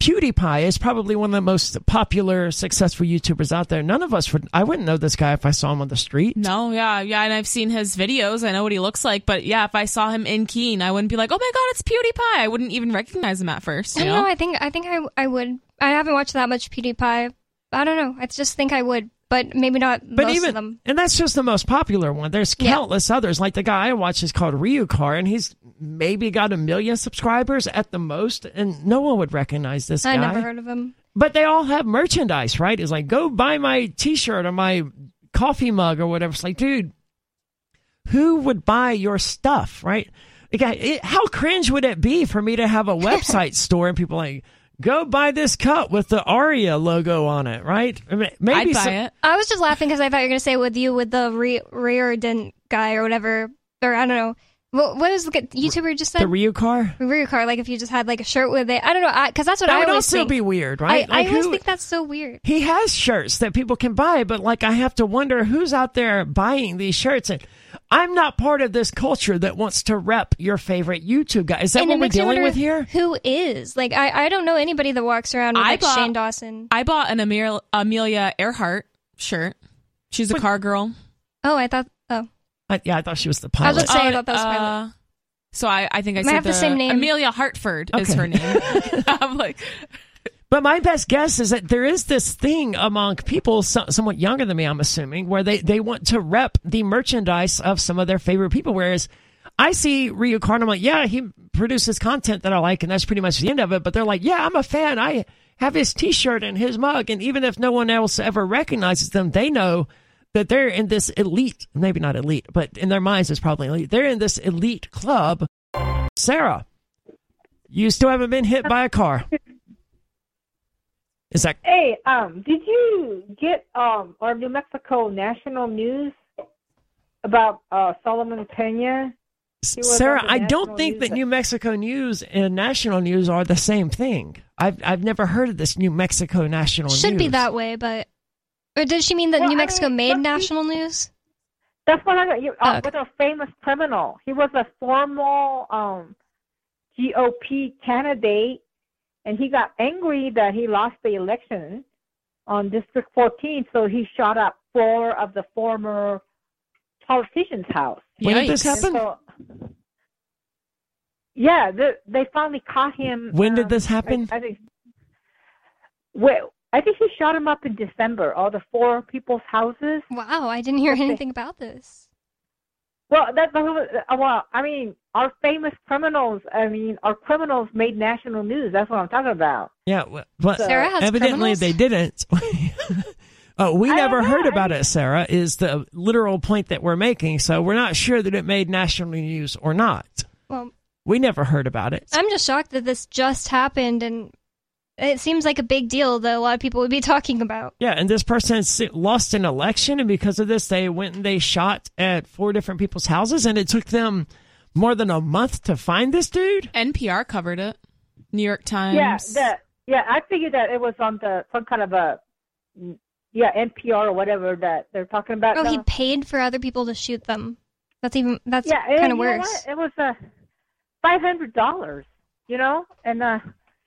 Speaker 2: PewDiePie is probably one of the most popular, successful YouTubers out there. None of us would. I wouldn't know this guy if I saw him on the street.
Speaker 4: No, yeah, yeah, and I've seen his videos. I know what he looks like, but yeah, if I saw him in Keene, I wouldn't be like, "Oh my god, it's PewDiePie." I wouldn't even recognize him at first.
Speaker 3: I don't
Speaker 4: know?
Speaker 3: know. I think I think I I would. I haven't watched that much PewDiePie. I don't know. I just think I would, but maybe not
Speaker 2: But
Speaker 3: most
Speaker 2: even
Speaker 3: of them.
Speaker 2: and that's just the most popular one. There's
Speaker 3: Yeah.
Speaker 2: countless others. Like the guy I watch is called Ryukahr, and he's maybe got a million subscribers at the most, and no one would recognize this
Speaker 3: I
Speaker 2: guy.
Speaker 3: I never heard of him.
Speaker 2: But they all have merchandise, right? It's like go buy my T-shirt or my coffee mug or whatever. It's like, dude, who would buy your stuff, right? Again, it, how cringe would it be for me to have a website store and people like go buy this cup with the Aria logo on it, right? Maybe
Speaker 4: I'd buy
Speaker 2: some-
Speaker 4: it.
Speaker 3: I was just laughing because I thought you were gonna say with you with the re- Reardon guy or whatever, or I don't know. What, what was the YouTuber just
Speaker 2: the
Speaker 3: said?
Speaker 2: Ryukahr.
Speaker 3: Rear car, like if you just had like a shirt with it. I don't know, because that's what
Speaker 2: That
Speaker 3: I
Speaker 2: would
Speaker 3: always
Speaker 2: also
Speaker 3: think.
Speaker 2: be weird,
Speaker 3: I,
Speaker 2: right?
Speaker 3: I
Speaker 2: Like,
Speaker 3: always
Speaker 2: who-
Speaker 3: think that's so weird.
Speaker 2: he has shirts that people can buy, but like I have to wonder who's out there buying these shirts. And I'm not part of this culture that wants to rep your favorite YouTube guy. Is that
Speaker 3: and
Speaker 2: what we're dealing with here?
Speaker 3: Who is like I? I don't know anybody that walks around with
Speaker 4: I
Speaker 3: like
Speaker 4: bought-
Speaker 3: Shane Dawson.
Speaker 4: I bought an Amir- Amelia Earhart shirt. She's a car girl.
Speaker 3: Oh, I thought. Oh,
Speaker 2: I, yeah, I thought she was the
Speaker 3: I
Speaker 2: pilot.
Speaker 3: was just saying I thought that was
Speaker 4: uh,
Speaker 3: Pilot.
Speaker 4: So I, I think I
Speaker 3: Might
Speaker 4: said
Speaker 3: have the same name.
Speaker 4: Amelia Hartford is her name. I'm like,
Speaker 2: But my best guess is that there is this thing among people so, somewhat younger than me, I'm assuming, where they, they want to rep the merchandise of some of their favorite people. Whereas I see Carter, I'm like, yeah, he produces content that I like, and that's pretty much the end of it. But they're like, yeah, I'm a fan. I have his T-shirt and his mug, and even if no one else ever recognizes them, they know that they're in this elite, maybe not elite, but in their minds it's probably elite. They're in this elite club. Sarah, You still haven't been hit by a car. Is that
Speaker 7: Hey, um, did you get um our New Mexico national news about uh Solomon Pena?
Speaker 2: Sarah? I don't think that New Mexico news and national news are the same thing. I've I've never heard of this New Mexico national news.
Speaker 3: Should
Speaker 2: news.
Speaker 3: be that way, but or did she mean that
Speaker 7: Well,
Speaker 3: New
Speaker 7: I
Speaker 3: Mexico
Speaker 7: mean,
Speaker 3: made
Speaker 7: but he-
Speaker 3: national news?
Speaker 7: That's what I got. You, uh,
Speaker 3: Okay.
Speaker 7: With a famous criminal, he was a formal um GOP candidate, and he got angry that he lost the election on District 14, so he shot up four of the former politicians' house.
Speaker 2: When did this happen?
Speaker 7: So, yeah, they, they finally caught him.
Speaker 2: When did
Speaker 7: um,
Speaker 2: this happen?
Speaker 7: I, I think. Well, I think he shot him up in December. All the four people's houses.
Speaker 3: Wow, I didn't hear
Speaker 7: Okay.
Speaker 3: anything about this.
Speaker 7: Well, that uh, well, I mean, our famous criminals. I mean, our criminals made national news. That's what I'm talking about.
Speaker 2: Yeah, w- but
Speaker 3: Sarah has
Speaker 2: evidently
Speaker 3: criminals?
Speaker 2: they didn't. oh, we
Speaker 7: I
Speaker 2: never
Speaker 7: don't know.
Speaker 2: heard
Speaker 7: I
Speaker 2: about
Speaker 7: mean-
Speaker 2: it, Sarah. Is the literal point that we're making? So we're not sure that it made national news or not.
Speaker 3: Well,
Speaker 2: We never heard about it.
Speaker 3: I'm just shocked that this just happened, and it seems like a big deal that a lot of people would be talking about.
Speaker 2: Yeah, and this person lost an election, and because of this, they went and they shot at four different people's houses, and it took them more than a month to find this dude.
Speaker 4: NPR covered it. New York Times.
Speaker 7: Yeah, the, yeah. I figured that it was on the some kind of a yeah NPR or whatever that they're talking about.
Speaker 3: Oh, he paid for other people to shoot them. That's even that's
Speaker 7: yeah,
Speaker 3: kind of worse.
Speaker 7: It was uh, five hundred dollars. You know, and uh,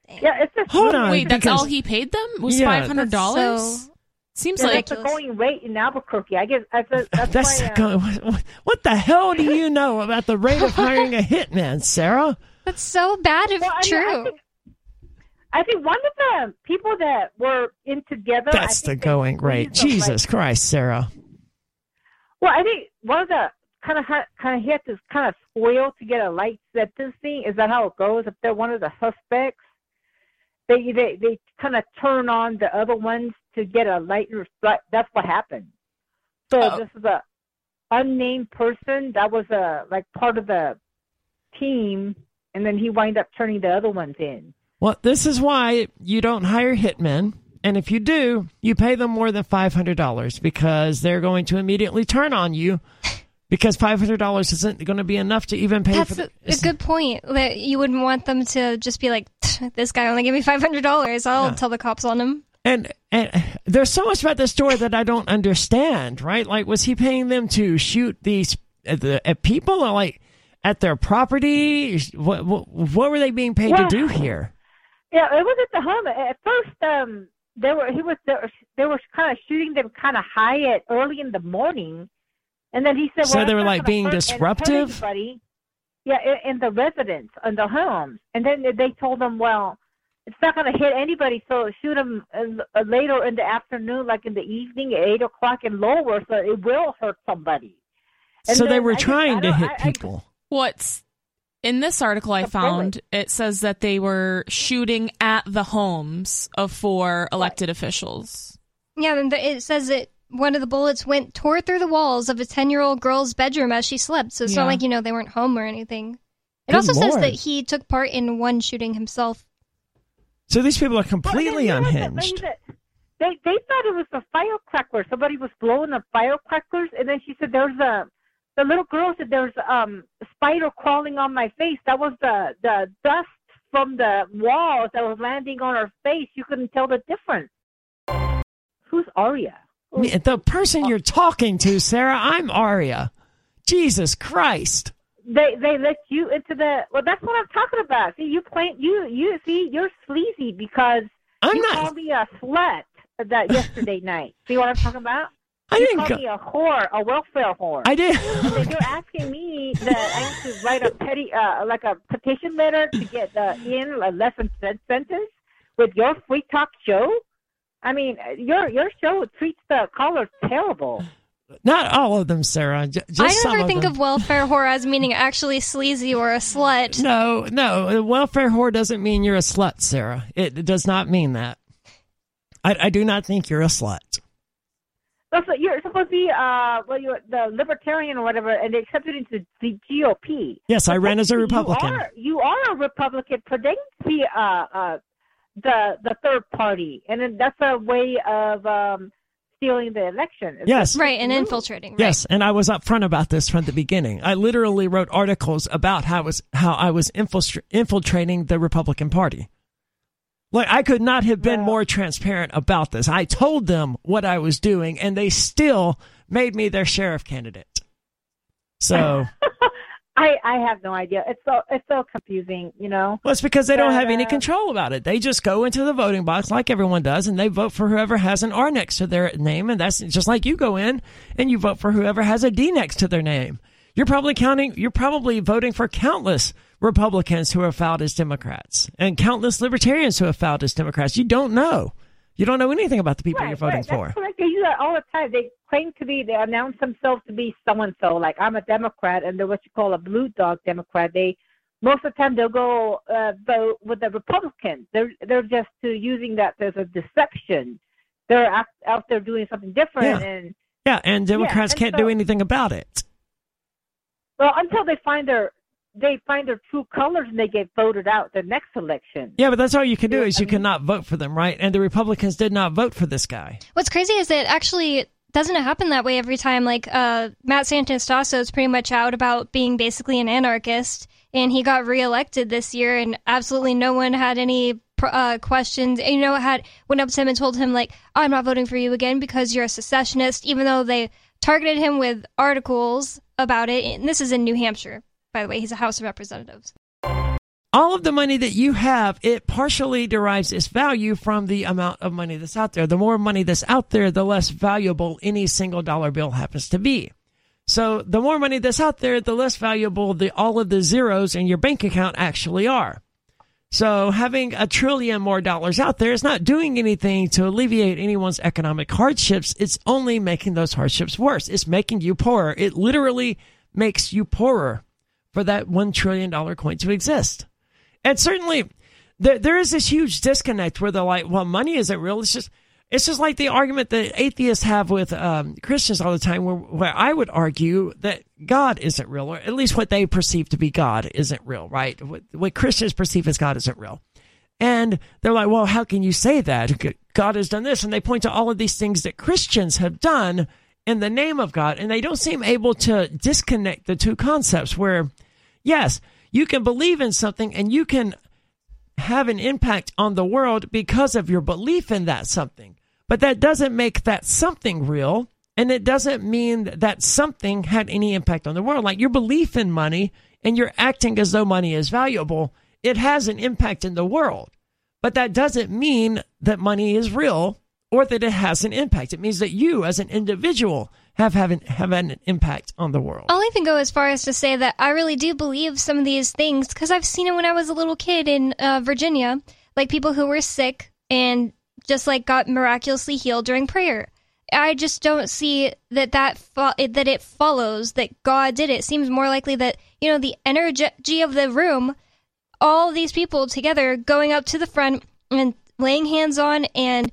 Speaker 7: yeah, it's just
Speaker 2: Hold on.
Speaker 4: Wait, that's all he paid them? Was
Speaker 2: Yeah.
Speaker 4: five hundred dollars?
Speaker 3: So
Speaker 4: Seems
Speaker 7: Yeah,
Speaker 4: like
Speaker 7: that's the going rate in Albuquerque. I guess that's, that's,
Speaker 2: That's
Speaker 7: why. Uh,
Speaker 2: go- what, what the hell do you know about the rate of hiring a hitman, Sarah?
Speaker 3: that's so bad if
Speaker 7: well, I mean,
Speaker 3: true.
Speaker 7: I think, I think one of the people that were in together.
Speaker 2: That's the going rate.
Speaker 7: squeezed them, like-
Speaker 2: Jesus Christ, Sarah.
Speaker 7: Well, I think one of the kind of kind of he had to kind of spoil to get a light sentencing. Is that how it goes? If they're one of the suspects, they they they kind of turn on the other ones to get a lighter. That's what happened. So
Speaker 2: Oh.
Speaker 7: this is a unnamed person that was a like part of the team, and then he wind up turning the other ones in.
Speaker 2: Well, this is why you don't hire hitmen. And if you do, you pay them more than $500 because they're going to immediately turn on you because $500 isn't going to be enough to even pay
Speaker 3: That's
Speaker 2: for
Speaker 3: a,
Speaker 2: the.
Speaker 3: a good point. That you wouldn't want them to just be like, "This guy only gave me five hundred dollars. I'll
Speaker 2: Yeah.
Speaker 3: tell the cops on him."
Speaker 2: And, and there's so much about this story that I don't understand, right? Like, was he paying them to shoot these at, the, at people or like at their property? What, what, what were they being paid
Speaker 7: Well-
Speaker 2: to do here?
Speaker 7: Yeah, it was at the home. At first, um, they were he was they were, they were kind of shooting them kind of high at early in the morning, and then he said,
Speaker 2: So
Speaker 7: well,
Speaker 2: they
Speaker 7: it's
Speaker 2: were, like, being
Speaker 7: hurt- and hurt
Speaker 2: disruptive?
Speaker 7: anybody. Yeah, in, in the residence, in the homes, and then they told them, well, it's not going to hit anybody, so shoot them uh, uh, later in the afternoon, like in the evening at eight o'clock and lower, so it will hurt somebody. And
Speaker 2: So they were
Speaker 7: I
Speaker 2: trying
Speaker 7: I
Speaker 2: to hit
Speaker 7: I- I-
Speaker 2: people.
Speaker 4: what's in this article I found, it says that they were shooting at the homes of four elected officials.
Speaker 3: Yeah, and the, it says that one of the bullets went tore through the walls of a ten-year-old girl's bedroom as she slept. So it's
Speaker 4: Yeah.
Speaker 3: not like you know they weren't home or anything. It
Speaker 2: Good
Speaker 3: also says that he took part in one shooting himself.
Speaker 2: So these people are completely
Speaker 7: then, you
Speaker 2: unhinged.
Speaker 7: They, they they thought it was a firecracker. Somebody was blowing the firecrackers, and then she said, "There's a." The little girl said, "There's um a spider crawling on my face." That was the the dust from the walls that was landing on her face. You couldn't tell the difference. Who's Aria?
Speaker 2: The person you're talking to, Sarah, I'm Aria. Jesus Christ.
Speaker 7: They they let you into the. Well, that's what I'm talking about. See, you claim you you see you're sleazy because
Speaker 2: I'm
Speaker 7: you
Speaker 2: not.
Speaker 7: called me a slut that yesterday night. See what I'm talking about?
Speaker 2: I
Speaker 7: you
Speaker 2: didn't
Speaker 7: called
Speaker 2: go.
Speaker 7: me a whore, a welfare whore.
Speaker 2: I did.
Speaker 7: and you're asking me that I need to write a petty, uh, like a petition letter to get uh, in a less than sentence with your free talk show. I mean, your your show treats the callers terrible.
Speaker 2: Not all of them, Sarah. J- just
Speaker 3: I
Speaker 2: some
Speaker 3: never
Speaker 2: of
Speaker 3: think
Speaker 2: them.
Speaker 3: of welfare whore as meaning actually sleazy or a slut.
Speaker 2: No, no. Welfare whore doesn't mean you're a slut, Sarah. It, it does not mean that. I, I do not think you're a slut.
Speaker 7: That's what you're supposed to be. Uh, well, you're the libertarian or whatever, and they accepted into the GOP.
Speaker 2: Yes, I ran as a
Speaker 7: You
Speaker 2: Republican.
Speaker 7: are, you are a Republican, pretending to be uh, uh, the the third party, and then that's a way of um, stealing the election. It's
Speaker 2: Yes.
Speaker 3: Right, and infiltrating. Right.
Speaker 2: Yes, and I was upfront about this from the beginning. I literally wrote articles about how I was how I was infiltr- infiltrating the Republican Party. Like I could not have been more transparent about this. I told them what I was doing, and they still made me their sheriff candidate. So,
Speaker 7: I I have no idea. It's so it's so confusing, you know.
Speaker 2: well, it's because they don't have any
Speaker 7: Uh,
Speaker 2: control about it. They just go into the voting box like everyone does, and they vote for whoever has an R next to their name, and that's just like you go in and you vote for whoever has a D next to their name. You're probably counting. You're probably voting for countless Republicans who have filed as Democrats and countless Libertarians who have filed as Democrats. You don't know. You don't know anything about the people you're voting
Speaker 7: right.
Speaker 2: for.
Speaker 7: Correct. They do that all the time. They claim to be, they announce themselves to be so and so. Like I'm a Democrat, and they're what you call a blue dog Democrat. They most of the time they'll go uh, vote with the Republicans. They're they're just uh, using that as a deception. They're out, out there doing something different,
Speaker 2: Yeah.
Speaker 7: and
Speaker 2: Yeah, and Democrats
Speaker 7: and
Speaker 2: can't
Speaker 7: so-
Speaker 2: do anything about it.
Speaker 7: well, until they find their they find their true colors and they get voted out the next election.
Speaker 2: Yeah, but that's all you can do is you cannot vote for them, right? And the Republicans did not vote for this guy.
Speaker 3: What's crazy is that actually doesn't it happen that way every time? Like uh, Matt Santonastaso is pretty much out about being basically an anarchist, and he got reelected this year, and absolutely no one had any uh, questions. And, you know, had went up to him and told him like, "I'm not voting for you again because you're a secessionist," even though they targeted him with articles about it. And this is in New Hampshire, by the way. He's a House of Representatives.
Speaker 2: all of the money that you have, it partially derives its value from the amount of money that's out there. The more money that's out there, the less valuable any single dollar bill happens to be. So the more money that's out there, the less valuable the all of the zeros in your bank account actually are. So having a trillion more dollars out there is not doing anything to alleviate anyone's economic hardships. It's only making those hardships worse. It's making you poorer. It literally makes you poorer for that $1 trillion coin to exist. And certainly, there there is this huge disconnect where they're like, "Well, money isn't real." It's just it's just like the argument that atheists have with um, Christians all the time, where where I would argue that God isn't real, or at least what they perceive to be God isn't real, right? What, what Christians perceive as God isn't real. And they're like, well, how can you say that? God has done this. And they point to all of these things that Christians have done in the name of God. And they don't seem able to disconnect the two concepts where, yes, you can believe in something and you can have an impact on the world because of your belief in that something. But that doesn't make that something real. And it doesn't mean that something had any impact on the world. Like your belief in money and you're acting as though money is valuable, it has an impact in the world. But that doesn't mean that money is real or that it has an impact. It means that you as an individual have, have, an, have an impact on the world.
Speaker 3: I'll even go as far as to say that I really do believe some of these things because I've seen it when I was a little kid in uh, Virginia, like people who were sick and just like got miraculously healed during prayer. I just don't see that that fo- that it follows that God did it. it. Seems more likely that you know the energy of the room, all these people together going up to the front and laying hands on and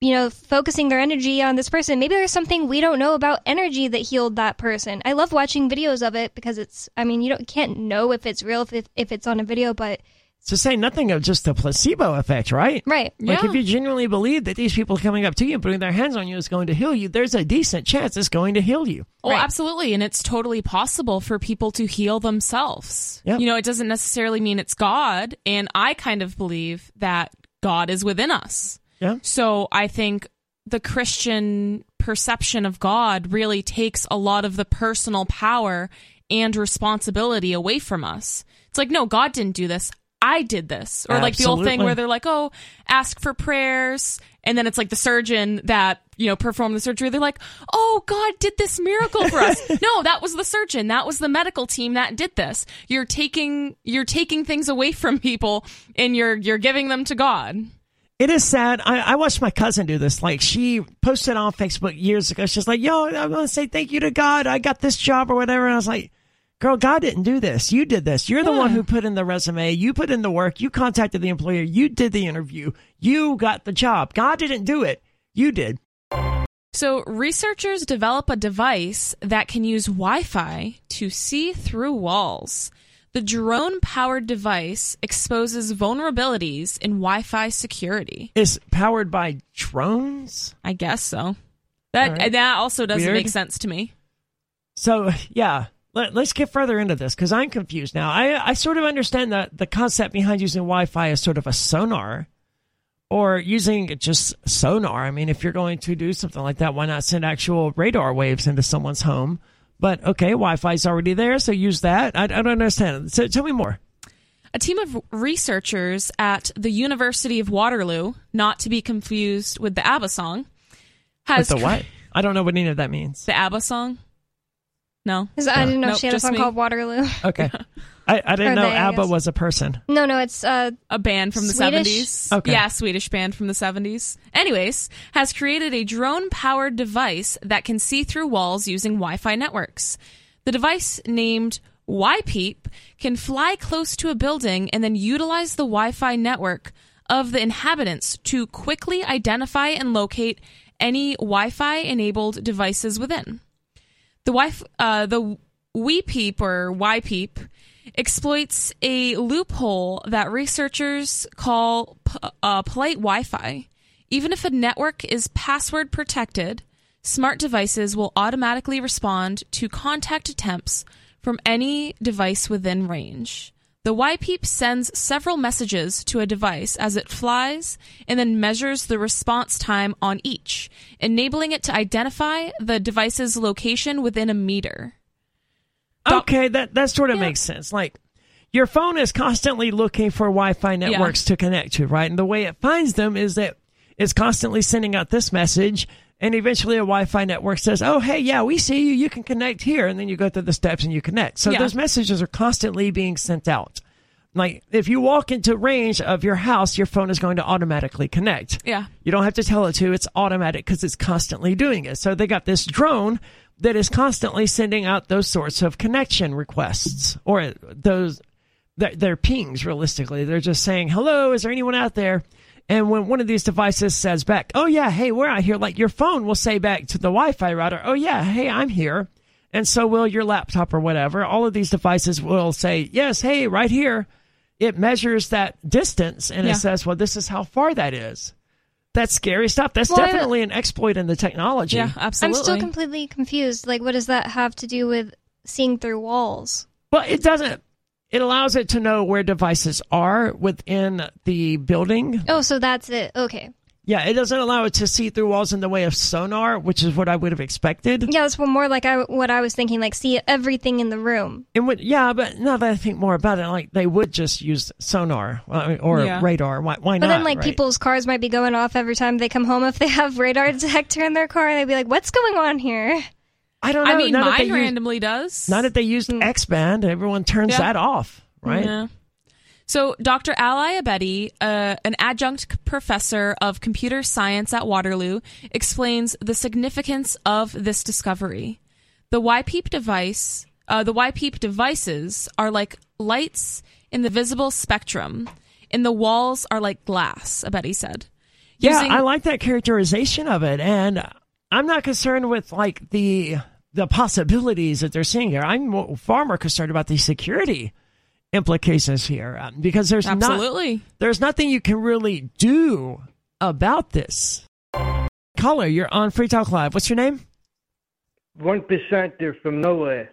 Speaker 3: you know, focusing their energy on this person. Maybe there's something we don't know about energy that healed that person. I love watching videos of it because it's, I mean, you don't can't know if it's real if, if it's on a video, but
Speaker 2: to say nothing of just the placebo effect, right?
Speaker 3: right.
Speaker 2: Like
Speaker 4: Yeah.
Speaker 2: if you genuinely believe that these people coming up to you and putting their hands on you is going to heal you, there's a decent chance it's going to heal you.
Speaker 4: Well,
Speaker 3: Right.
Speaker 4: absolutely. And it's totally possible for people to heal themselves.
Speaker 2: Yep.
Speaker 4: You know, it doesn't necessarily mean it's God. And I kind of believe that God is within us.
Speaker 2: Yeah.
Speaker 4: So I think the Christian perception of God really takes a lot of the personal power and responsibility away from us. It's like, no, God didn't do this. I did this. Or like the old thing where they're like, oh, ask for prayers. And then it's like the surgeon that, you know, performed the surgery. They're like, oh, God did this miracle for us. no, that was the surgeon. That was the medical team that did this. You're taking, you're taking things away from people and you're, you're giving them to God.
Speaker 2: It is sad. I, I watched my cousin do this. Like she posted on Facebook years ago. She's like, "Yo, I want to say thank you to God. I got this job or whatever." And I was like, "Girl, God didn't do this. You did this. You're the one who put in the resume. You put in the work. You contacted the employer. You did the interview. You got the job. God didn't do it. You did."
Speaker 4: So, researchers develop a device that can use Wi Fi to see through walls. The drone powered device exposes vulnerabilities in Wi Fi security.
Speaker 2: Is powered by drones?
Speaker 4: I guess so. That
Speaker 2: right.
Speaker 4: that also doesn't
Speaker 2: Weird.
Speaker 4: make sense to me.
Speaker 2: So yeah, let, us get further into this because I'm confused now. I I sort of understand the the concept behind using Wi-Fi as sort of a sonar, or using just sonar. I mean, if you're going to do something like that, why not send actual radar waves into someone's home? But okay, Wi-Fi is already there, so use that. I, I don't understand. So tell me more.
Speaker 4: A team of researchers at the University of Waterloo, not to be confused with the ABBA song,
Speaker 2: With
Speaker 4: has
Speaker 2: the what? I don't know what any of that means.
Speaker 4: The ABBA song? No.
Speaker 3: 'Cause I didn't know
Speaker 4: Nope,
Speaker 3: she had a song
Speaker 4: me.
Speaker 3: called Waterloo.
Speaker 2: Okay, I, I didn't
Speaker 3: Or
Speaker 2: know
Speaker 3: they, I
Speaker 2: ABBA
Speaker 3: guess.
Speaker 2: was a person.
Speaker 3: No, no, it's uh,
Speaker 4: a band from the
Speaker 3: Swedish?
Speaker 4: 70s.
Speaker 2: Okay.
Speaker 4: Yeah, Swedish band from the 70s. Anyways, has created a drone powered device that can see through walls using Wi Fi networks. The device, named Wi-Peep, can fly close to a building and then utilize the Wi Fi network of the inhabitants to quickly identify and locate any Wi Fi enabled devices within. The Wi uh, the Wi-Peep or Wi-Peep exploits a loophole that researchers call p- uh, polite Wi-Fi. Even if a network is password protected, smart devices will automatically respond to contact attempts from any device within range. The Wi-Peep sends several messages to a device as it flies and then measures the response time on each, enabling it to identify the device's location within a meter.
Speaker 2: Okay, that that sort of
Speaker 4: Yeah.
Speaker 2: makes sense. Like your phone is constantly looking for Wi-Fi networks to connect to, right? And the way it finds them is that it's constantly sending out this message, and eventually a Wi-Fi network says, "Oh, hey, yeah, we see you. You can connect here," and then you go through the steps and you connect. So
Speaker 4: Yeah.
Speaker 2: those messages are constantly being sent out. Like if you walk into range of your house, your phone is going to automatically connect.
Speaker 4: Yeah.
Speaker 2: You don't have to tell it to. It's automatic because it's constantly doing it. So they got this drone that is constantly sending out those sorts of connection requests or those they're, they're pings realistically. They're just saying, hello, is there anyone out there? And when one of these devices says back, oh yeah, hey, we're out here, like your phone will say back to the Wi-Fi router, oh yeah, hey, I'm here. And so will your laptop or whatever. All of these devices will say, yes, hey, right here. It measures that distance and
Speaker 4: Yeah.
Speaker 2: it says, well, this is how far that is. That's scary stuff. That's
Speaker 3: Well, I-
Speaker 2: definitely an exploit in the technology.
Speaker 4: Yeah, absolutely.
Speaker 3: I'm still completely confused. Like, what does that have to do with seeing through walls?
Speaker 2: Well, it doesn't. It allows it to know where devices are within the building.
Speaker 3: Oh, so that's it. Okay.
Speaker 2: Yeah, it doesn't allow it to see through walls in the way of sonar, which is what I would have expected.
Speaker 3: Yeah, it's more like I, what I was thinking. Like, see everything in the room.
Speaker 2: It would, yeah, but now that I think more about it, like they would just use sonar or
Speaker 4: Yeah.
Speaker 2: radar. Why, why
Speaker 3: But
Speaker 2: not?
Speaker 3: then, like,
Speaker 2: right?
Speaker 3: people's cars might be going off every time they come home if they have radar detector in their car. and They'd be like, "What's going on here?"
Speaker 2: I don't know.
Speaker 4: I mean,
Speaker 2: now that they
Speaker 4: mine
Speaker 2: use-
Speaker 4: randomly does.
Speaker 2: Not that they used hmm. X band, everyone turns
Speaker 4: Yeah.
Speaker 2: that off, right?
Speaker 4: Yeah. So, Dr. Ali Abedi, uh, an adjunct professor of computer science at Waterloo, explains the significance of this discovery. The Wi-Peep device, uh, the Wi-Peep devices are like lights in the visible spectrum, and the walls are like glass. Abedi said.
Speaker 2: Yeah,
Speaker 4: Using-
Speaker 2: I like that characterization of it, and I'm not concerned with like the the possibilities that they're seeing here. I'm far more concerned about the security implications here um, because there's not there's nothing you can really do about this. Caller, you're on Free Talk Live. What's your name?
Speaker 8: One percenter from nowhere.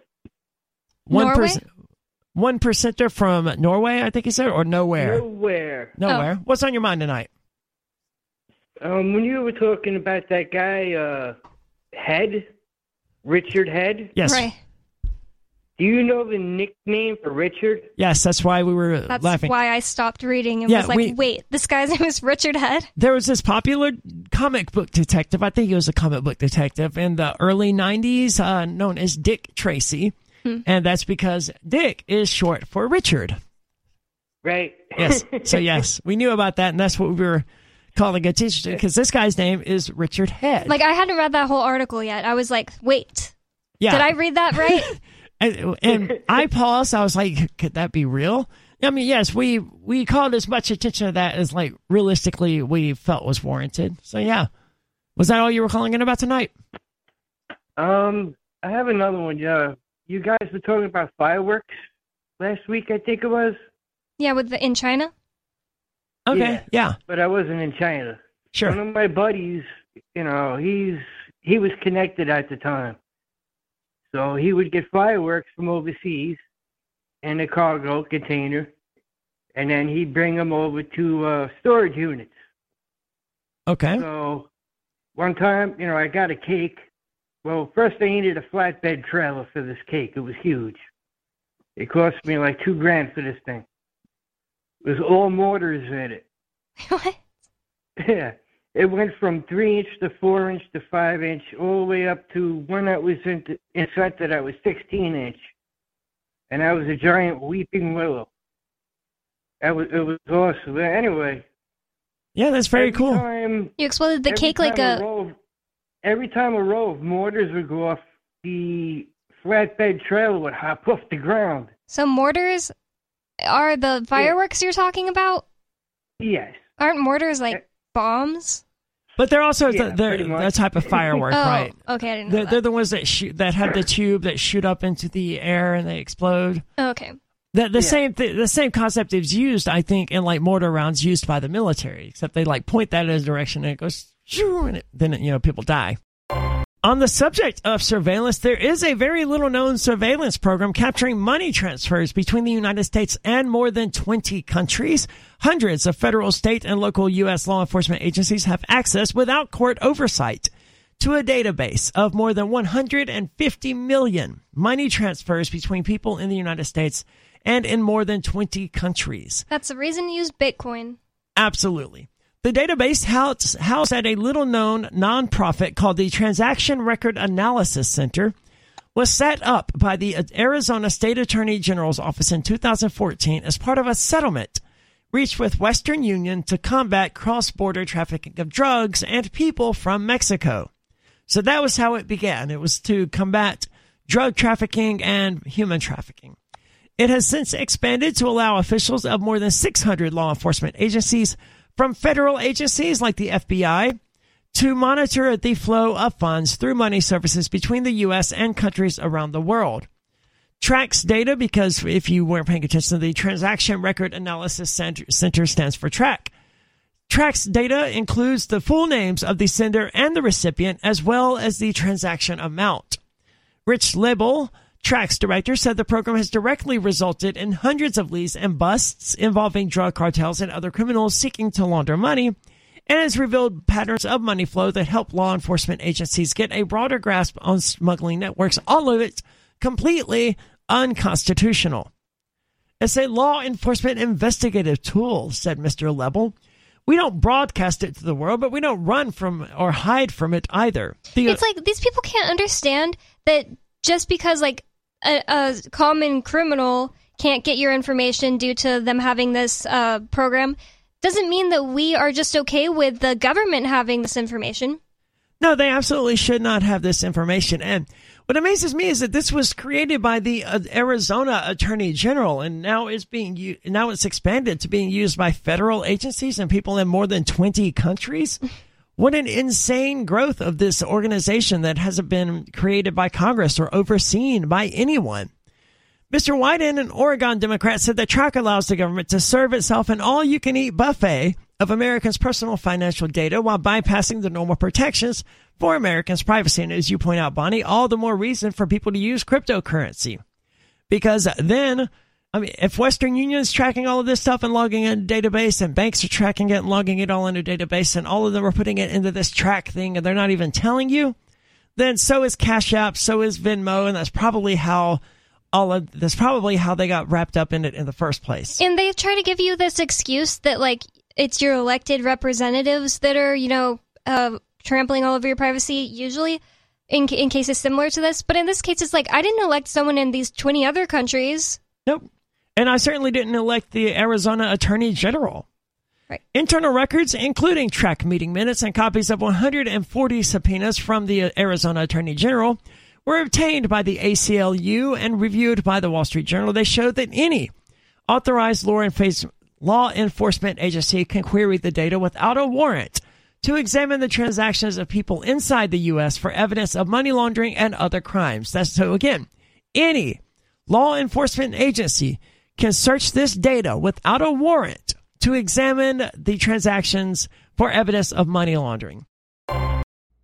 Speaker 2: One
Speaker 3: Norway?
Speaker 2: One percenter from Norway, I think you said, or nowhere.
Speaker 8: Nowhere.
Speaker 2: Nowhere. What's on your mind tonight?
Speaker 8: Um, when you were talking about that guy, uh, Head, Richard Head,
Speaker 2: Yes.
Speaker 3: Right.
Speaker 8: Do you know the nickname for Richard?
Speaker 2: Yes, that's why we were
Speaker 3: That's
Speaker 2: laughing.
Speaker 3: why I stopped reading and
Speaker 2: Yeah,
Speaker 3: was like,
Speaker 2: we-
Speaker 3: "Wait, this guy's name is Richard Head."
Speaker 2: there was this popular comic book detective. I think he was a comic book detective in the early 90s, uh, known as Dick Tracy. And that's because Dick is short for Richard.
Speaker 8: Right.
Speaker 2: Yes. so, yes, we knew about that. And that's what we were calling attention to because this guy's name is Richard Head.
Speaker 3: Like, I hadn't read that whole article yet. I was like, "Wait,
Speaker 2: yeah.
Speaker 3: did I read that right?"
Speaker 2: and, and I paused. I was like, could that be real? I mean, yes, we we called as much attention to that as like realistically we felt was warranted. So yeah, Was that all you were calling in about tonight?
Speaker 8: Um, I have another one. Yeah, you guys were talking about fireworks last week. I think it was.
Speaker 3: Yeah, with the in China.
Speaker 2: Okay,
Speaker 8: Yeah.
Speaker 2: yeah,
Speaker 8: but I wasn't in China.
Speaker 2: sure.
Speaker 8: One of my buddies, you know, he's he was connected at the time, so he would get fireworks from overseas in a cargo container, and then he'd bring them over to uh, storage units.
Speaker 2: Okay.
Speaker 8: So one time, you know, I got a cake. Well, first I needed a flatbed trailer for this cake. It was huge. It cost me like two grand for this thing. It was all mortars in it.
Speaker 3: what?
Speaker 8: Yeah. It went from three inch to four inch to five inch, all the way up to one that was in, in center that was 16 inch. And that was a giant weeping willow. That was, it was awesome. But anyway.
Speaker 2: Yeah, that's very cool.
Speaker 8: Time,
Speaker 3: You exploded the cake like
Speaker 8: time
Speaker 3: a.
Speaker 8: row of, every time a row of mortars would go off, the flatbed trailer would hop off the ground.
Speaker 3: So mortars are the fireworks you're talking about?
Speaker 8: Yes.
Speaker 3: Aren't mortars like uh, bombs?
Speaker 2: But they're also
Speaker 8: Yeah,
Speaker 2: the, they're
Speaker 8: pretty much.
Speaker 2: that type of firework,
Speaker 3: oh,
Speaker 2: right?
Speaker 3: okay, I didn't know
Speaker 2: They're,
Speaker 3: that.
Speaker 2: they're the ones that shoot that have the tube that shoot up into the air and they explode.
Speaker 3: Oh, okay.
Speaker 2: The, the
Speaker 8: Yeah.
Speaker 2: same th- the same concept is used, I think, in like mortar rounds used by the military. Except they like point that in a direction and it goes, shoo, and it, then it, you know people die. On the subject of surveillance, there is a very little known surveillance program capturing money transfers between the United States and more than 20 countries. Hundreds of federal, state, and local U.S. law enforcement agencies have access without court oversight to a database of more than 150 million money transfers between people in the United States and in more than 20 countries.
Speaker 3: That's the reason you use Bitcoin.
Speaker 2: Absolutely. The database housed, housed at a little known nonprofit called the Transaction Record Analysis Center was set up by the Arizona State Attorney General's office in 2014 as part of a settlement reached with Western Union to combat cross-border trafficking of drugs and people from Mexico. So that was how it began. It was to combat drug trafficking and human trafficking. It has since expanded to allow officials of more than 600 law enforcement agencies from federal agencies like the FBI to monitor the flow of funds through money services between the U.S. and countries around the world. TRAC's data because if you weren't paying attention, the Transaction Record Analysis Center, stands for TRAC. TRAC's data includes the full names of the sender and the recipient as well as the transaction amount. Rich Lebel, TRAC's director, said the program has directly resulted in hundreds of leads and busts involving drug cartels and other criminals seeking to launder money, and has revealed patterns of money flow that help law enforcement agencies get a broader grasp on smuggling networks, all of it completely unconstitutional. It's a law enforcement investigative tool, said Mr. Lebel. We don't broadcast it to the world, but we don't run from or hide from it either. The-
Speaker 3: It's like these people can't understand that just because like a, a common criminal can't get your information due to them having this uh, program doesn't mean that we are just okay with the government having this information.
Speaker 2: No, they absolutely should not have this information. And what amazes me is that this was created by the uh, Arizona Attorney General, and now it's being u- now it's expanded to being used by federal agencies and people in more than twenty countries. What an insane growth of this organization that hasn't been created by Congress or overseen by anyone. Mr. Wyden, an Oregon Democrat, said that TRAC allows the government to serve itself an all you can eat buffet of Americans' personal financial data while bypassing the normal protections for Americans' privacy. And as you point out, Bonnie, all the more reason for people to use cryptocurrency. Because then, I mean, if Western Union is tracking all of this stuff and logging it in a database, and banks are tracking it and logging it all in a database, and all of them are putting it into this TRAC thing, and they're not even telling you, then so is Cash App, so is Venmo, and that's probably how all of that's probably how they got wrapped up in it in the first place.
Speaker 3: And they try to give you this excuse that like it's your elected representatives that are, you know, uh, trampling all over your privacy usually in in cases similar to this, but in this case it's like I didn't elect someone in these 20 other countries.
Speaker 2: Nope. And I certainly didn't elect the Arizona Attorney General.
Speaker 3: Right.
Speaker 2: Internal records, including TRAC meeting minutes and copies of 140 subpoenas from the Arizona Attorney General, were obtained by the ACLU and reviewed by the Wall Street Journal. They showed that any authorized law, law enforcement agency can query the data without a warrant to examine the transactions of people inside the U.S. for evidence of money laundering and other crimes. That's so again, any law enforcement agency can search this data without a warrant to examine the transactions for evidence of money laundering.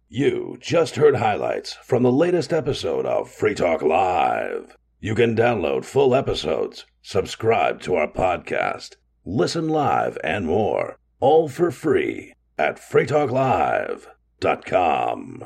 Speaker 1: You just heard highlights from the latest episode of Free Talk Live. You can download full episodes, subscribe to our podcast, listen live, and more, all for free at freetalklive.com.